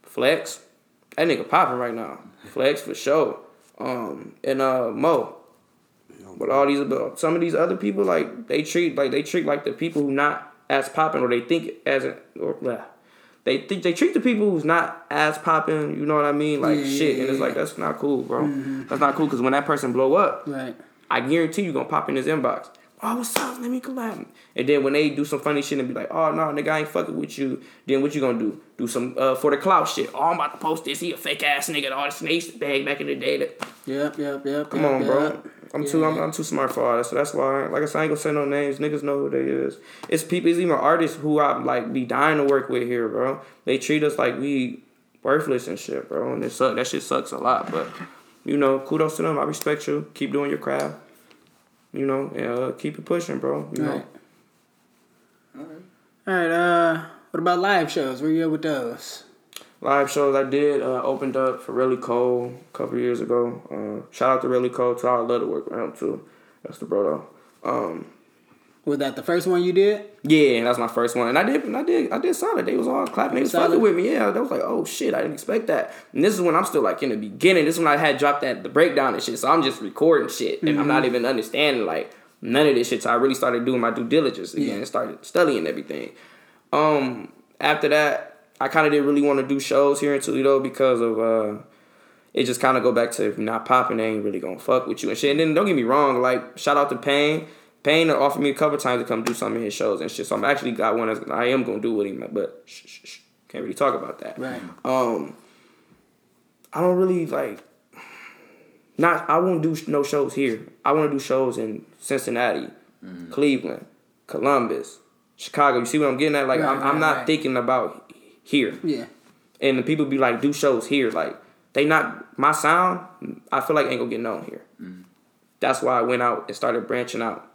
Flex. That nigga popping right now. Flex for sure. Um and uh Mo. But all these but some of these other people like they treat like they treat like the people who not as popping or they think as a, or blah. They think they treat the people who's not as popping, you know what I mean? Like Yeah, shit. yeah, and it's yeah. like that's not cool, bro. That's not cool because when that person blow up, Right. I guarantee you gonna pop in his inbox. Oh, what's up? Let me collab. And then when they do some funny shit and be like, oh no, nigga, I ain't fucking with you. Then what you gonna do? Do some uh, for the clout shit. Oh, I'm about to post this. He a fake ass nigga. All the snakes bag back in the day. That, Yep, yep, yep. come yep, on, yep. bro. I'm too. I'm, I'm too smart for all that. So that's why, like I said, I ain't gonna say no names. Niggas know who they is. It's people. It's even artists who I like be dying to work with here, bro. They treat us like we worthless and shit, bro. And it suck. That shit sucks a lot. But you know, kudos to them. I respect you. Keep doing your craft. You know, and uh, keep it pushing, bro. You know. Right. All right. Uh, what about live shows? Where you at with those? Live shows I did uh, opened up for Really Cole a couple years ago. Uh, shout out to Really Cole too. I love to work with him too. That's the bro though. Um, Was that the first one you did? yeah, that's my first one, and I did, and I did, I did solid. They was all clapping, they was Solid. fucking with me. Yeah, they was like, oh shit, I didn't expect that. And this is when I'm still like in the beginning. This is when I had dropped that the breakdown and shit. So I'm just recording shit, and I'm not even understanding like none of this shit. So I really started doing my due diligence again Yeah. and started studying everything. Um, after that, I kind of didn't really want to do shows here in Toledo because of uh, it just kind of go back to if you're not popping, they ain't really gonna fuck with you and shit. And then don't get me wrong, like shout out to Payne. Payne offered me a couple times to come do some of his shows and shit. So I'm actually got one that's, I am gonna do with him, but shh, shh, shh, can't really talk about that. Right. Um, I don't really like. Not I won't do no shows here. I want to do shows in Cincinnati, Cleveland, Columbus, Chicago. You see what I'm getting at? Like Right, I'm, I'm right, not right. thinking about here. Yeah. And the people be like, do shows here. Like they not my sound. I feel like ain't gonna get known here. That's why I went out and started branching out.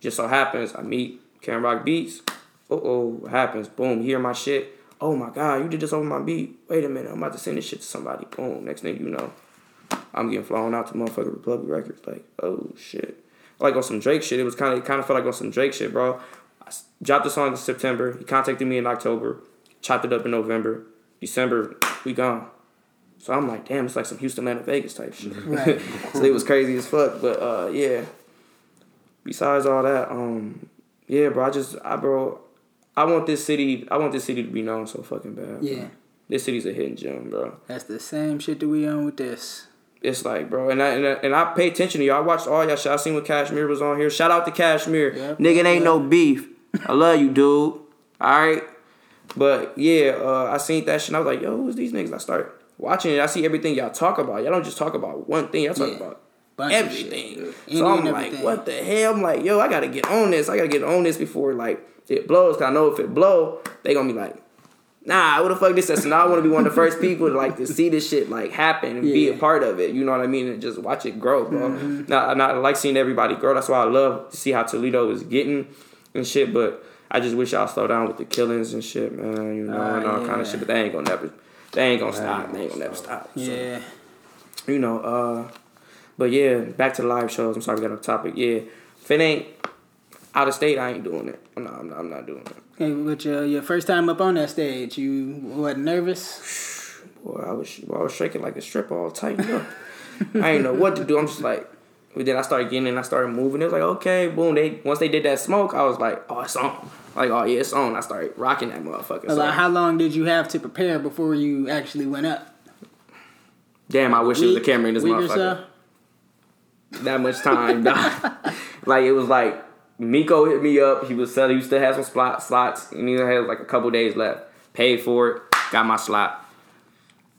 Just so happens I meet Karen Rock Beats. Uh oh, what happens? Boom, hear my shit. Oh my god, you did this over my beat. Wait a minute, I'm about to send this shit to somebody. Boom, next thing you know, I'm getting flown out to motherfucking Republic Records. Like, oh shit. Like on some Drake shit. It was kind of, it kind of felt like on some Drake shit, bro. I dropped the song in September. He contacted me in October. Chopped it up in November. December, we gone. So I'm like, damn, it's like some Houston, Atlanta, Vegas type shit. Right. so it was crazy as fuck. But uh, yeah. Besides all that, um, yeah, bro, I just, I bro, I want this city, I want this city to be known so fucking bad. bro. Yeah. This city's a hidden gem, bro. That's the same shit that we on with this. It's like, bro, and I, and I and I pay attention to y'all. I watched all y'all shit. I seen what Cashmere was on here. Shout out to Cashmere. Yep. Nigga, it ain't no beef. I love you, dude. All right. But yeah, uh, I seen that shit. and I was like, yo, who's these niggas? I start watching it. I see everything y'all talk about. Y'all don't just talk about one thing. Y'all talk Yeah. about Bunch everything. So I'm and like, what the hell? I'm like, yo, I gotta get on this. I gotta get on this before like it blows. Cause I know if it blow, they gonna be like, nah, what the fuck this is? So now I wanna be one of the first people to like to see this shit like happen and be a part of it. You know what I mean? And just watch it grow, bro. Mm-hmm. Now, I like seeing everybody grow. That's why I love to see how Toledo is getting and shit. But I just wish y'all slow down with the killings and shit, man. You know, Ah, and all kind of shit. But they ain't gonna never, they ain't gonna stop. They ain't gonna never stop. So Yeah. you know, uh, but yeah, back to the live shows. I'm sorry we got off topic. Yeah, if it ain't out of state, I ain't doing it. No, I'm not, I'm not doing it. Hey, but your, your first time up on that stage, you wasn't nervous? Boy, I was, I was shaking like a stripper all tightened up. I ain't know what to do. I'm just like, then I started getting in, I started moving. It was like, okay, boom. They once they did that smoke, I was like, oh, it's on. Like, oh yeah, it's on. I started rocking that motherfucker. Like, So, how long did you have to prepare before you actually went up? damn, I wish there was a camera in this motherfucker. that much time. like it was like Miko hit me up. He was selling. He still had some slot slots, and he had like a couple days left. Paid for it. Got my slot.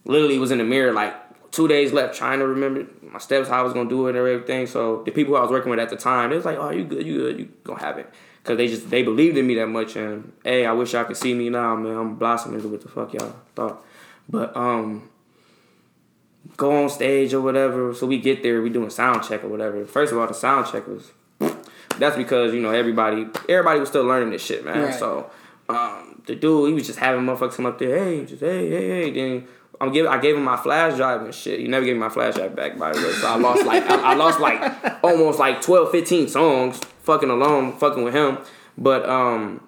Literally was in the mirror like two days left, trying to remember my steps, how I was gonna do it, and everything. So the people who I was working with at the time, they was like, "Oh, you good? You good? You gonna have it?" Cause they just they believed in me that much, and hey, I wish y'all could see me now, man. I'm blossoming. What the fuck y'all thought? But um, go on stage or whatever. So we get there, we doing sound check or whatever. First of all, the sound check was that's because you know everybody everybody was still learning this shit, man. Right. So um, the dude he was just having motherfuckers come up there, hey, just hey, hey, hey. Then I'm give I gave him my flash drive and shit. He never gave me my flash drive back by the way. So I lost like I, I lost like almost like 12, 15 songs fucking alone, fucking with him. But um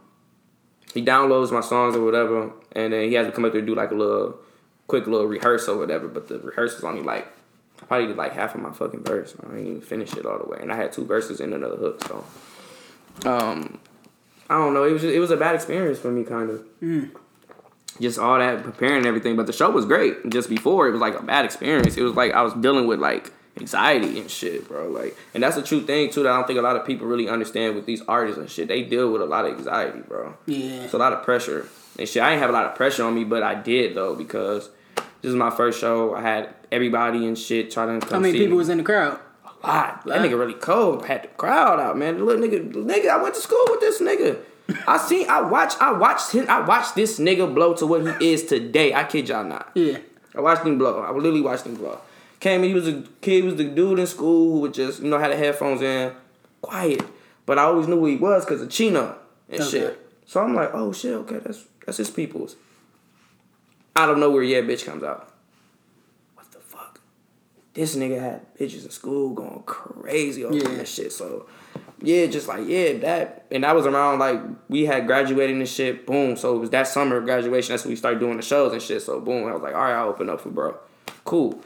he downloads my songs or whatever, and then he has to come up there and do like a little quick little rehearsal or whatever. But the rehearsal's only like I probably did like half of my fucking verse. I didn't even finish it all the way, and I had two verses and another hook. So, um, I don't know. It was just, it was a bad experience for me, kind of. Just all that preparing and everything, but the show was great. Just before it was like a bad experience. It was like I was dealing with like anxiety and shit, bro. Like, and that's a true thing too that I don't think a lot of people really understand with these artists and shit. They deal with a lot of anxiety, bro. Yeah. It's a lot of pressure and shit. I didn't have a lot of pressure on me, but I did though because this is my first show. I had everybody and shit trying to How come many see people me. was in the crowd? A lot. That nigga really cold. Had the crowd out, man. The little nigga, nigga. I went to school with this nigga. I seen. I watch, I watched him. I watched this nigga blow to what he is today. I kid y'all not. Yeah. I watched him blow. I literally watched him blow. Came in, he was a kid, he was the dude in school who would just, you know, had the headphones in, quiet. But I always knew who he was because of Chino and Okay. shit. So I'm like, oh shit, okay, that's that's his people's. I don't know where yeah, bitch comes out. What the fuck? This nigga had bitches in school going crazy over Yeah. that shit. So yeah, just like yeah, that and that was around like we had graduating and shit. Boom. So it was that summer of graduation. That's when we started doing the shows and shit. So boom, I was like, all right, I'll open up for bro. Cool.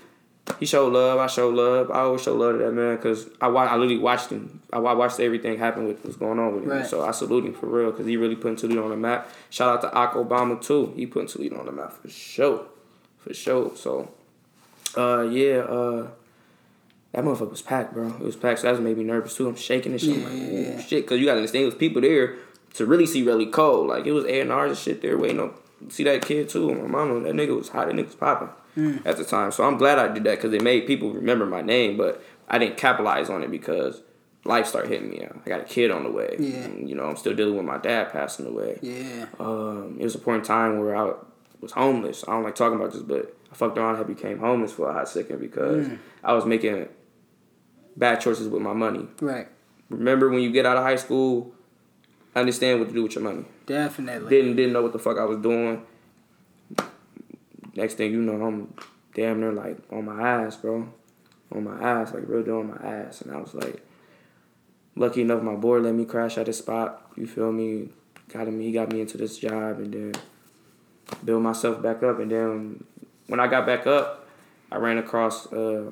He showed love. I showed love. I always show love to that man because I wa- I literally watched him. I wa- watched everything happen with what's going on with him. Right. So I salute him for real because he really putting Toledo on the map. Shout out to Ak Obama too. He putting Toledo on the map for sure, for sure. So, uh, yeah, uh, that motherfucker was packed, bro. It was packed. So that made me nervous too. I'm shaking and shit. I'm like, Yeah, yeah. shit, because you gotta understand, it was people there to really see Really Cole. Like it was A and R's and shit there waiting on see that kid too. My mama, that nigga was hot. That nigga was popping at the time. So I'm glad I did that because it made people remember my name. But I didn't capitalize on it because life started hitting me. I got a kid on the way. Yeah. And, you know, I'm still dealing with my dad passing away. Yeah. Um, it was a point in time where I was homeless. I don't like talking about this, but I fucked around and became homeless for a hot second because I was making bad choices with my money. Right. Remember when you get out of high school, understand what to do with your money. Definitely. Didn't didn't know what the fuck I was doing. Next thing you know, I'm damn near like on my ass, bro. On my ass, like real deal on my ass. And I was like, lucky enough, my boy let me crash at his spot. You feel me? Got him. He got me into this job, and then build myself back up. And then when I got back up, I ran across uh,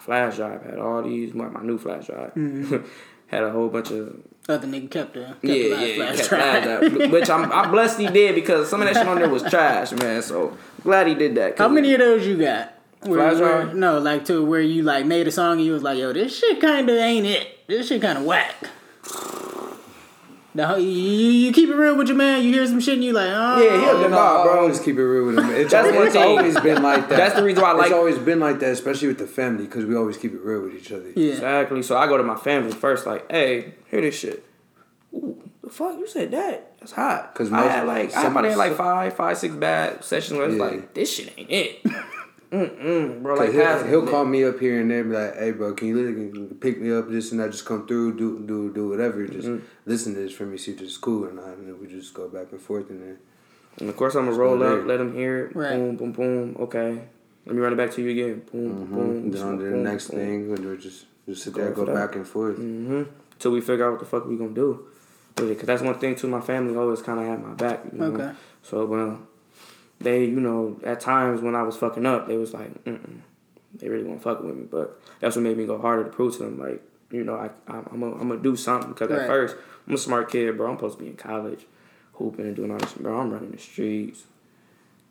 my flash drive. Had all these my, my new flash drive. Mm-hmm. had a whole bunch of Other nigga kept the kept yeah, yeah, flash kept drive. flash drive. Which I'm, I'm blessed he did because some of that shit on there was trash, man. So glad he did that. How many of those you got? Where- drive? no, like to where you like made a song and you was like, yo, this shit kind of ain't it. This shit kind of whack. Now you, you you keep it real with your man. You hear some shit and you like, oh, Yeah, he'll No, Nah, I bro. always keep it real with him. It's, That's always, one it's always been like that. That's the reason why I like- It's always been like that, especially with the family, because we always keep it real with each other. yeah, Exactly. So I go to my family first, like, hey, hear this shit. Ooh, the fuck you said that? That's hot. 'Cause I most- had like I probably had like five, five, six bad sessions where it's Yeah. like this shit ain't it. Mm-mm, bro. Like Like he'll, he'll call me up here and there, and be like, "Hey, bro, can you, li- pick me up this and that? Just come through, do do do whatever. Just Mm-hmm. listen to this for me, see if it's cool or not." And then we just go back and forth, and then And of course I'm gonna roll go up, there. let him hear it. Right. Boom, boom, boom. Okay. Let me run it back to you again. Boom, boom, boom. then on to the boom, next boom. thing, and we're just just sit Go there, go for that. back and forth. Mm-hmm. Till we figure out what the fuck we gonna do. Cause that's one thing too. My family always kind of had my back. You know? Okay. So well, they you know at times when I was fucking up, they was like, Mm-mm, they really won't fuck with me. But that's what made me go harder to prove to them, like, you know, I, I'm, I'm gonna I'm gonna do something. Because Right. at first, I'm a smart kid, bro. I'm supposed to be in college, hooping and doing all this, bro. I'm running the streets.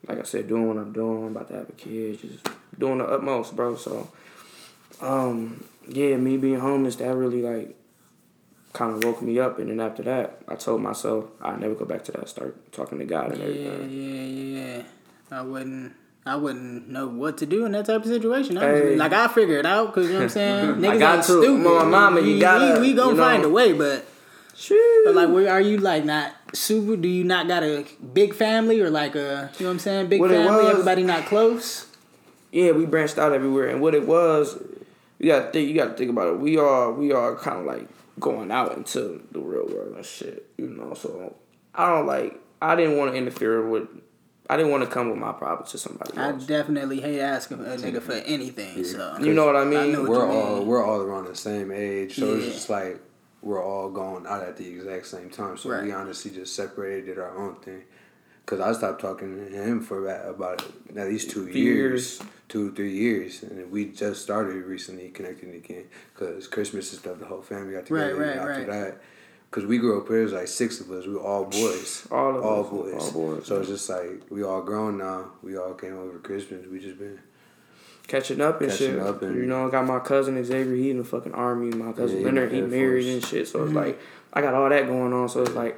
Like I said, doing what I'm doing. I'm about to have a kid, just doing the utmost, bro. So, um, yeah, me being homeless, that really like kind of woke me up. And then after that, I told myself I'd never go back to that. Start talking to God and Yeah, everything. yeah, yeah. I wouldn't. I wouldn't know what to do in that type of situation. honestly. Hey. Like I figure it out because you know what I'm saying. Niggas got ain't to. stupid. My mama, you we, gotta, we, we gonna you know. find a way, but but like, where are you like not super? Do you not got a big family or like a you know what I'm saying? Big What family. was- Everybody not close. yeah, we branched out everywhere, and what it was, you got to think. You got to think about it. We are we are kind of like going out into the real world and shit, you know. So I don't like. I didn't want to interfere with. I didn't want to come with my problems to somebody I definitely hate asking a nigga for anything. So You know what I mean? know we're all mean. we're all around the same age, so it's just like we're all going out at the exact same time. So we honestly just separated, did our own thing. Cause I stopped talking to him for about, about at least two years, years. Two or three years, and we just started recently connecting again. Cause Christmas and stuff, the whole family got Right, together. and after right. that, cause we grew up, there was like six of us. We were all boys, All of all us, boys. all boys, So it's just like we all grown now. We all came over Christmas. We just been catching up and Catching shit. up and- you know, I got my cousin Xavier. He in the fucking army. My cousin Yeah, Leonard. He married and shit. So it's mm-hmm. like I got all that going on. So it's like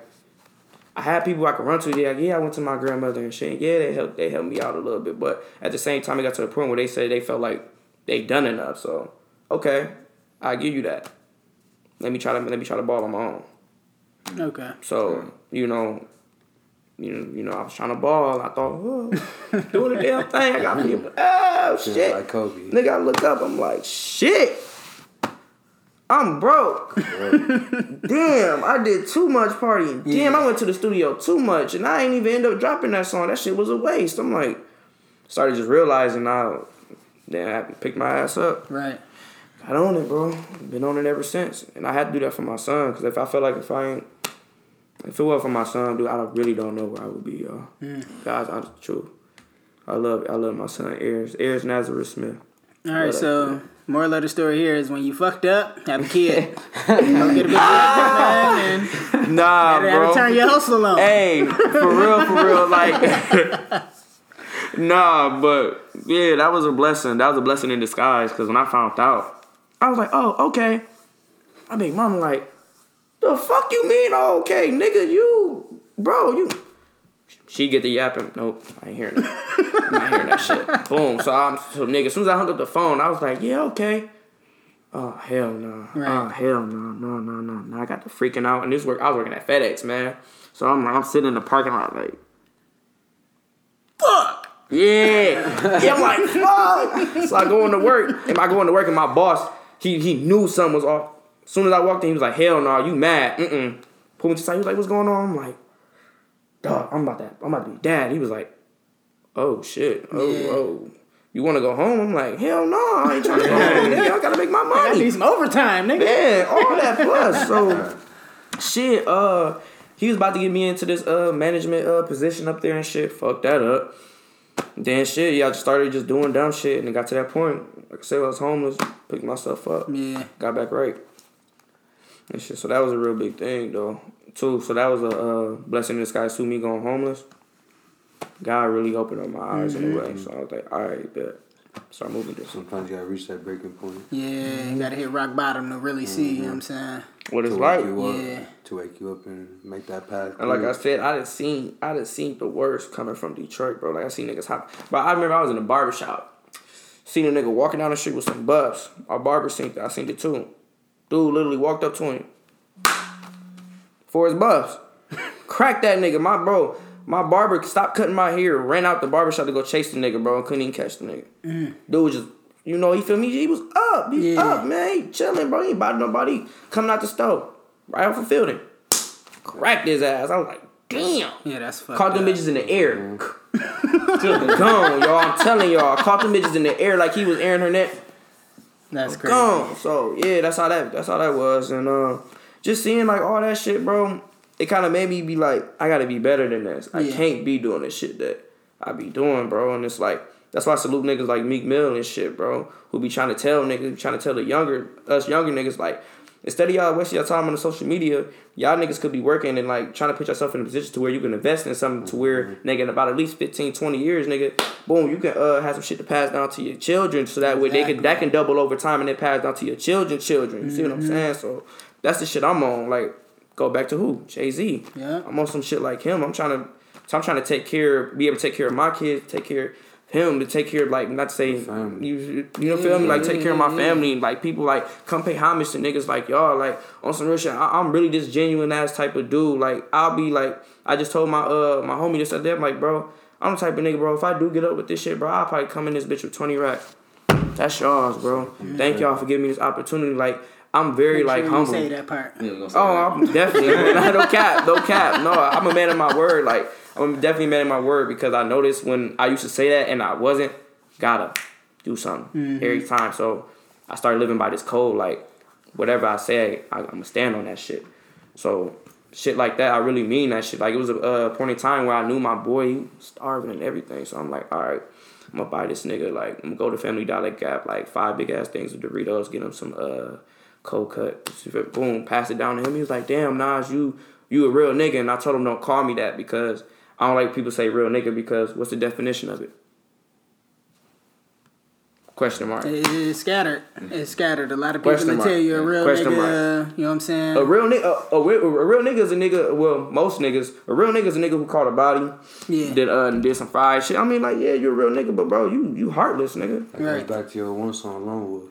I had people I could run to. Yeah, yeah. I went to my grandmother and shit. Yeah, they helped. They helped me out a little bit. But at the same time, it got to the point where they said they felt like they done enough. So okay, I give you that. Let me try to let me try to ball on my own. Okay. So you know, you know, you know, I was trying to ball. I thought, oh, doing the damn thing. I got me. Oh just shit! like Kobe. Nigga, I look up. I'm like, shit. I'm broke. Damn, I did too much partying. Damn, I went to the studio too much, and I ain't even end up dropping that song. That shit was a waste. I'm like, started just realizing now. Then I had to pick my ass up. Right. Got on it, bro. Been on it ever since, and I had to do that for my son. Cause if I felt like if I ain't, if it wasn't for my son, dude, I really don't know where I would be, y'all. Mm. Guys, I'm true. I love, I love my son, Ayers, Ayers Nazareth Smith. All right. So moral of the story here is when you fucked up, have a kid. Go get a big man and Nah, gotta turn your hustle on. Hey, for real, for real, like. nah, but yeah, that was a blessing. That was a blessing in disguise. Cause when I found out, I was like, oh, okay. I big mama like, the fuck you mean? Oh, okay, nigga, you, bro, you. She get the yapping. Nope, I ain't hearing that. I'm not hearing that shit. Boom. So I'm so nigga. As soon as I hung up the phone, I was like, yeah, okay. Oh hell no. Right. Oh hell no, no, no, no, no. I got the freaking out, and this work. I was working at FedEx, man. So I'm I'm sitting in the parking lot like, fuck. Yeah. yeah, I'm like, fuck. So I go into work, Am I going to work, and my boss, he he knew something was off. As soon as I walked in, he was like, hell no, you mad? Mm-mm. Pull me to the side. He was like, what's going on? I'm like, dog, I'm about that. I'm about to be dad. He was like, oh shit. Oh, Yeah. oh. You want to go home? I'm like, hell no, I ain't trying to go home. Nigga, I gotta make my I money. need some overtime, nigga. Yeah, all that plus. So shit, uh he was about to get me into this uh management uh position up there and shit. Fuck that up. Then shit, yeah, I just started just doing dumb shit and it got to that point. Like I said, I was homeless, picked myself up, Yeah. got back right. And shit. So that was a real big thing though. Too. So that was a uh, blessing in disguise to me going homeless. God really opened up my eyes in a way. So I was like, all right, bet. Start moving this. Sometimes you gotta reach that breaking point Yeah, you gotta hit rock bottom to really see, you know what I'm saying? What it's to like. wake you up, Yeah. to wake you up and make that path. And like I said, I done seen I done seen the worst coming from Detroit, bro. Like I seen niggas hop. But I remember I was in a barber shop. Seen a nigga walking down the street with some buffs. Our barber seen it. I seen it too. Dude literally walked up to him. For his buffs. Crack that nigga. My bro. My barber stopped cutting my hair, ran out the barber shop to go chase the nigga, bro, and couldn't even catch the nigga. Dude was just you know, he feel me, he was up. He Yeah. up, man. He chilling, bro. He ain't about nobody coming out the stove. Right off the fielding cracked his ass. I was like, damn. Yeah, that's fucked Caught them up. bitches in the air. Just gone, y'all. I'm telling y'all. Caught them bitches in the air like he was airing her neck. That's crazy. Gone. So yeah, that's how that that's how that was. And uh just seeing like all that shit, bro, it kind of made me be like, I gotta be better than this. I Yeah. can't be doing this shit that I be doing, bro. And it's like that's why I salute niggas like Meek Mill and shit, bro. Who be trying to tell niggas, trying to tell the younger us younger niggas like. Instead of y'all wasting your time on the social media, y'all niggas could be working and like trying to put yourself in a position to where you can invest in something to where nigga in about at least 15, 20 years, nigga, boom, you can uh have some shit to pass down to your children so that way they can that can double over time and then pass down to your children's children. You see what I'm saying? So that's the shit I'm on. Like, go back to who? Jay Z. Yeah. I'm on some shit like him. I'm trying to so I'm trying to take care be able to take care of my kids, take care of him to take care of like not to say Family. you you know feel me like take care of my family like people like come pay homage to niggas like y'all like on some real shit I, I'm really this genuine ass type of dude like I'll be like I just told my uh my homie this other day I'm like bro I'm the type of nigga bro if I do get up with this shit bro I'll probably come in this bitch with 20 racks that's y'all's bro thank y'all for giving me this opportunity like I'm very Make like sure you humble say that part. Yeah, say Oh, that. I'm definitely no cap, no cap. No, I'm a man of my word. Like I'm definitely a man of my word because I noticed when I used to say that and I wasn't, gotta do something every time. So I started living by this code. Like whatever I say, I, I'm gonna stand on that shit. So shit like that, I really mean that shit. Like it was a uh, point in time where I knew my boy he was starving and everything. So I'm like, all right. I'm gonna buy this nigga like I'm gonna go to Family Dollar Gap like five big ass things of Doritos, get him some uh cold cut. Boom, pass it down to him. He was like, "Damn, Nas, you you a real nigga." And I told him, "Don't call me that because I don't like people say real nigga because what's the definition of it?" Question mark. It's scattered. It's scattered. A lot of people Question that mark. tell you a real Question nigga. You know what I'm saying? A real nigga, a, a, real- a real nigga is a nigga. Well, most niggas, a real nigga is a nigga who caught a body, Yeah. did uh did some fried shit. I mean, like, yeah, you're a real nigga, but bro, you you heartless nigga. That Right. goes back to your one song, Lone Wolf.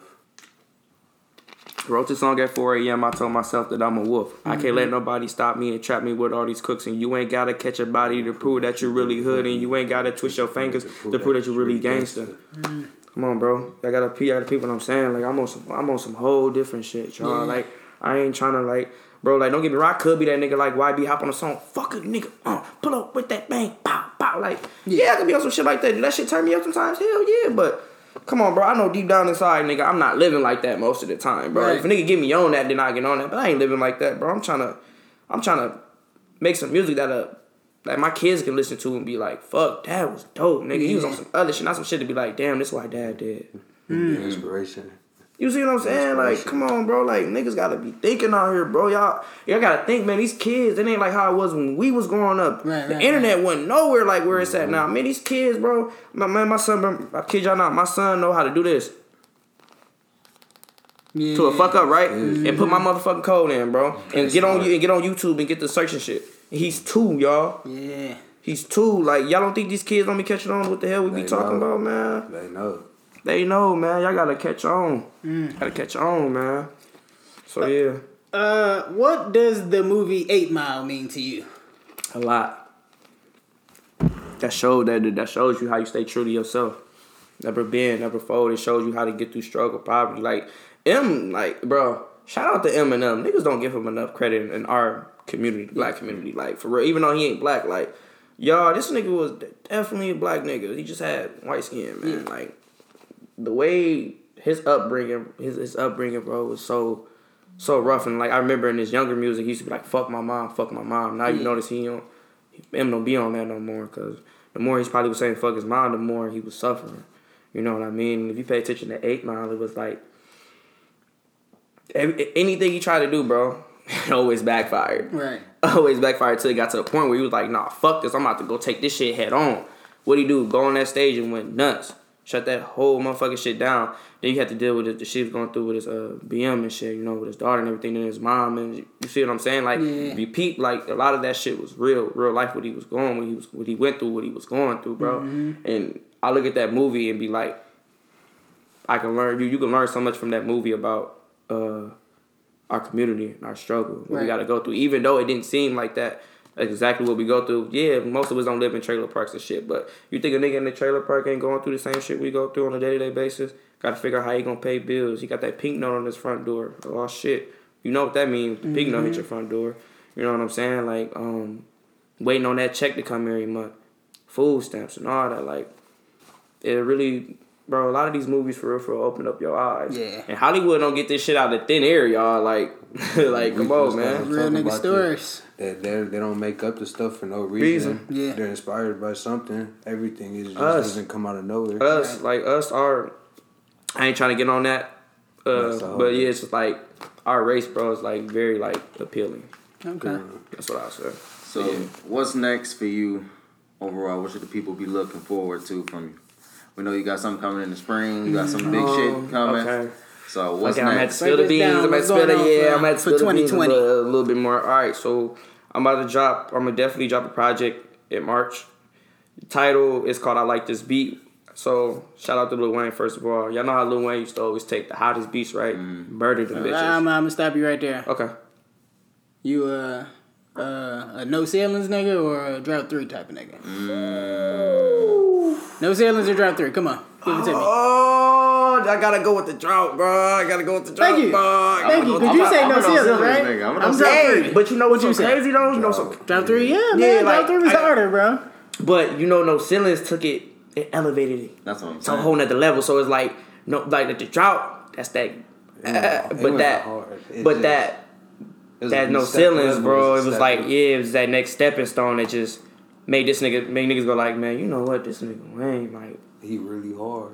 Wrote this song at 4 a.m. I told myself that I'm a wolf. I can't let nobody stop me and trap me with all these cooks. And you ain't gotta catch a body to prove that you're really hood. And you ain't gotta twist your fingers to prove that you're really gangster. Come on, bro. I gotta pee. I gotta pee what I'm saying. Like I'm on some. I'm on some whole different shit, y'all. Yeah. Like I ain't trying to like, bro. Like don't get me wrong. I could be that nigga. Like YB hop on a song. Fuck a nigga. Uh, pull up with that bang. Pow pow. Like yeah, I could be on some shit like that. That shit turn me up sometimes? Hell yeah. But come on, bro. I know deep down inside, nigga, I'm not living like that most of the time, bro. Right. If a nigga get me on that, then I get on that. But I ain't living like that, bro. I'm trying to, I'm trying to make some music that uh. Like my kids can listen to and be like, "Fuck, dad was dope, nigga. He was on some other shit, not some shit to be like, damn, this is why dad did." Inspiration. You see what I'm saying? Like, come on, bro. Like, niggas gotta be thinking out here, bro. Y'all, y'all gotta think, man. These kids, it ain't like how it was when we was growing up. Right, the right, internet wasn't nowhere like where it's at mm-hmm. now. Man, these kids, bro. My man, my son, bro, I kid y'all not. My son know how to do this yeah. to a fuck up, right? And put my motherfucking code in, bro. And get on you and get on YouTube and get the searching shit. He's two, y'all. Yeah. He's two. Like, y'all don't think these kids don't be catching on what the hell we be talking know. about, man? They know. They know, man. Y'all gotta catch on. Gotta catch on, man. So yeah. Uh, what does the movie Eight Mile mean to you? A lot. That showed that that shows you how you stay true to yourself. Never bend, never fold. It shows you how to get through struggle, poverty. Like M, like bro, shout out to Eminem. Niggas don't give him enough credit in our community, the black community. Like for real, even though he ain't black, like y'all, this nigga was definitely a black nigga. He just had white skin, man. Like the way his upbringing, his his upbringing, bro, was so so rough. And like I remember in his younger music, he used to be like, "Fuck my mom, fuck my mom." Now you notice he don't, him don't be on that no more. Cause the more he's probably was saying "fuck his mom," the more he was suffering. You know what I mean? If you pay attention to Eight Mile, it was like anything he tried to do, bro, it always backfired. Right. Always backfired till it got to the point where he was like, "Nah, fuck this. I'm about to go take this shit head on." What he do? Go on that stage and went nuts. Shut that whole motherfucking shit down. Then you have to deal with it, the shit he was going through with his uh, BM and shit, you know, with his daughter and everything, and his mom, and you see what I'm saying? Like, Yeah. peep, like a lot of that shit was real, real life. What he was going, what he was, what he went through, what he was going through, bro. And I look at that movie and be like, I can learn you. You can learn so much from that movie about uh, our community and our struggle. What we got to go through, even though it didn't seem like that. Exactly what we go through. Yeah, most of us don't live in trailer parks and shit. But you think a nigga in the trailer park ain't going through the same shit we go through on a day to day basis? Got to figure out how you gonna pay bills. You got that pink note on his front door. Oh shit, you know what that means? The pink note hit your front door. You know what I'm saying? Like um, waiting on that check to come every month, food stamps and all that. Like it really bro, a lot of these movies for real, for real open up your eyes. Yeah. And Hollywood don't get this shit out of thin air, y'all. Like, like, come on, man. Real nigga about stories. That they they don't make up the stuff for no reason. Reason. Yeah. They're inspired by something. Everything is just Us. doesn't come out of nowhere. Us, like us, are. I ain't trying to get on that, uh, That's all. but yeah, it's just like our race, bro, is like very like appealing. Okay. That's what I said. So, what's next for you overall? What should the people be looking forward to from you? We know you got something coming in the spring. You got some big Um, shit coming. Okay. So, what's okay, I'm at spill the beans. down. I'm at spill the yeah. for- I'm at spill the beans a 2020? little, a little bit more. All right, so I'm about to drop. I'm gonna definitely drop a project in March. The title is called "I Like This Beat." So shout out to Lil Wayne first of all. Y'all know how Lil Wayne used to always take the hottest beats, right? Murder them bitches. I'm, I'm gonna stop you right there. okay. You uh uh a no ceilings nigga or a drought three type of nigga? No ceilings or drought three? Come on, give it to me. Oh, I gotta go with the drought, bro. I gotta go with the drought, Thank you. bro. I gotta Thank go you. with Did you say I'm no a no ceilings, ceilings right? nigga. I'm a no I'm ceilings. Hey, three. but you know What so you say? crazy though? You know so Drought three, yeah, man. Yeah, drought three was I- harder, bro. But you know, no ceilings took it. It elevated it. That's what I'm to a saying. whole nother level. So it's like no, like the drought. That's that. It but wasn't that, hard. It but just- that, it was that no step ceilings, level, bro. a It was step like level. yeah, it was that next stepping stone that just made this nigga, made niggas go like, man, you know what, this nigga Wayne, like, He really hard.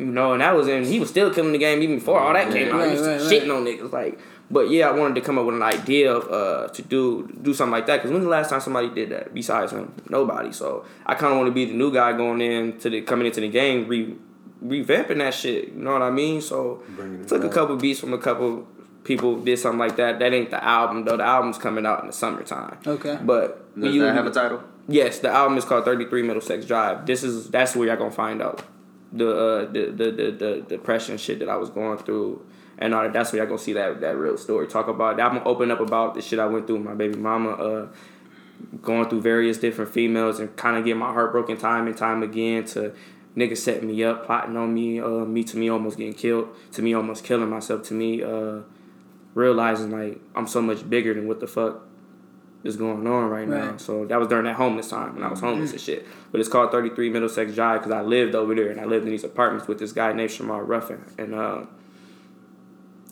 Like you know, and that was in. He was still killing the game even before all that came out. he was Right, right, shitting on niggas, like. But yeah, I wanted to come up with an idea of uh to do do something like that. Because when's the last time somebody did that besides him? Nobody. So I kind of want to be the new guy going in to the coming into the game, re, revamping that shit. You know what I mean? So Bringing it took a couple beats from a couple people, did something like that. That ain't the album though. The album's coming out in the summertime. Okay. But Does you- that have a title? Yes, the album is called Thirty Three Middlesex Drive. This is that's where y'all gonna find out the uh, the, the the the depression shit that I was going through, and all that. That's where y'all gonna see that that real story. Talk about that. I'm gonna open up about the shit I went through with my baby mama, uh, going through various different females, and kind of get my heart broken time and time again to. Niggas setting me up, plotting on me, uh, me to me almost getting killed, to me almost killing myself, to me uh, realizing like I'm so much bigger than what the fuck is going on right, now. So that was during that homeless time when I was homeless and shit. But it's called 33 Middlesex Drive because I lived over there and I lived in these apartments with this guy named Shamar Ruffin. And uh,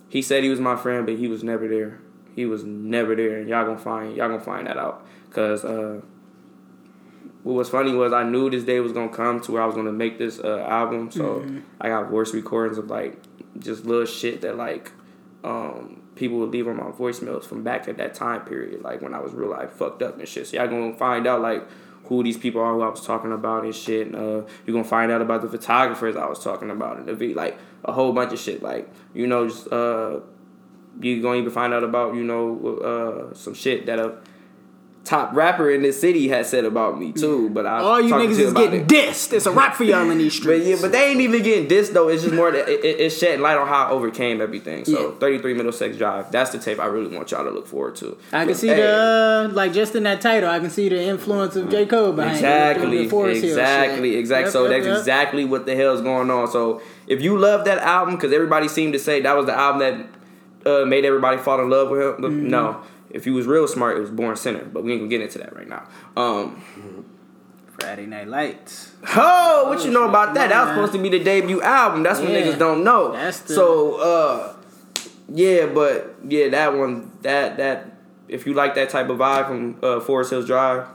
he said he was my friend, but he was never there. He was never there, and y'all gonna find y'all gonna find that out. Cause uh, what was funny was I knew this day was gonna come to where I was gonna make this uh, album. So I got voice recordings of like just little shit that like um, people would leave on my voicemails from back at that time period, like when I was real like fucked up and shit. So y'all gonna find out like who these people are who I was talking about and shit. And, uh, you're gonna find out about the photographers I was talking about and the v like a whole bunch of shit. Like you know, just uh, you gonna even find out about you know uh, some shit that a top rapper in this city has said about me too. But I All you niggas is getting it. dissed. It's a rap for y'all in these streets. But yeah, but they ain't even getting this though. It's just more that it, it, it's shedding light on how I overcame everything. So Yeah. 33 Middlesex Drive. That's the tape I really want y'all to look forward to. I can see hey, the like just in that title. I can see the influence of J Cole behind it. Exactly, The exactly, exactly. Yep, so yep, that's yep. exactly what the hell's going on. So if you love that album, because everybody seemed to say that was the album that uh, made everybody fall in love with him. Mm-hmm. No, if you was real smart, it was Born Sinner. But we ain't gonna get into that right now. Um, Friday Night Lights. Oh, what you know about that? That was supposed to be the debut album. That's what niggas don't know. That's the- so, uh, yeah, but yeah, that one, that that, if you like that type of vibe from uh, Forest Hills Drive,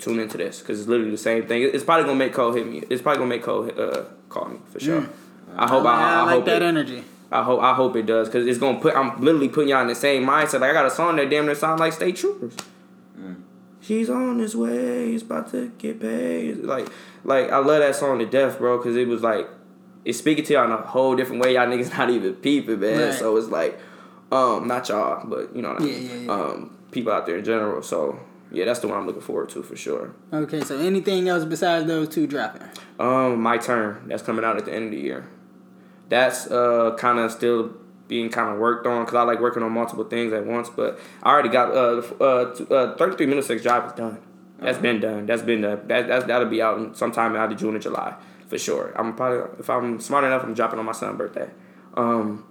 tune into this because it's literally the same thing. It's probably gonna make Cole hit me. It's probably gonna make Cole uh, call me for sure. I hope I, I, I, like hope that it, energy. I hope I hope it does because it's gonna put. I'm literally putting y'all in the same mindset. Like I got a song that damn near sound like State Troopers. He's on his way. He's about to get paid. Like, like I love that song to death, bro, because it was like it's speaking to y'all in a whole different way. Y'all niggas not even peeping, man. Right. So it's like, um, not y'all, but you know what I Yeah, mean. yeah, yeah. Um, people out there in general. So yeah, that's the one I'm looking forward to for sure. Okay, so anything else besides those two dropping? Um, my turn. That's coming out at the end of the year. That's uh kind of still being kind of worked on because I like working on multiple things at once. But I already got uh uh, uh 33 Middlesex Drive is done. That's been done. That's been done. That that's, that'll be out sometime out of June or July for sure. I'm probably if I'm smart enough, I'm dropping on my son's birthday. Um.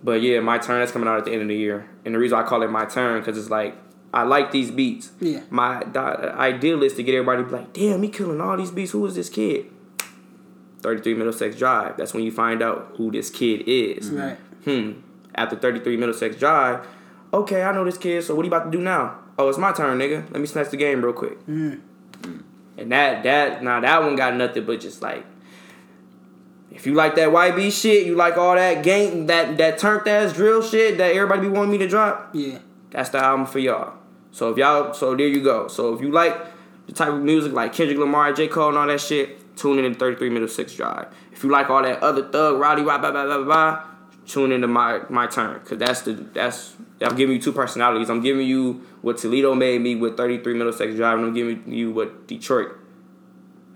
But yeah, my turn is coming out at the end of the year, and the reason I call it my turn because it's like I like these beats. Yeah. My the ideal is to get everybody to be like, damn, he killing all these beats. Who is this kid? 33 Middlesex Drive. That's when you find out who this kid is. Right. Hmm. After 33 Middlesex Drive, okay, I know this kid, so what are you about to do now? Oh, it's my turn, nigga. Let me snatch the game real quick. And that, that, now that one got nothing but just like, if you like that YB shit, you like all that gang, that, that turned ass drill shit that everybody be wanting me to drop, Yeah. that's the album for y'all. So if y'all, so there you go. So if you like the type of music like Kendrick Lamar, J. Cole, and all that shit, tune in to 33 Middlesex Drive. If you like all that other thug, rowdy, blah, blah, blah, blah, blah, tune into my my turn. Cause that's the that's I'm giving you two personalities. I'm giving you what Toledo made me with 33 Middlesex Drive, and I'm giving you what Detroit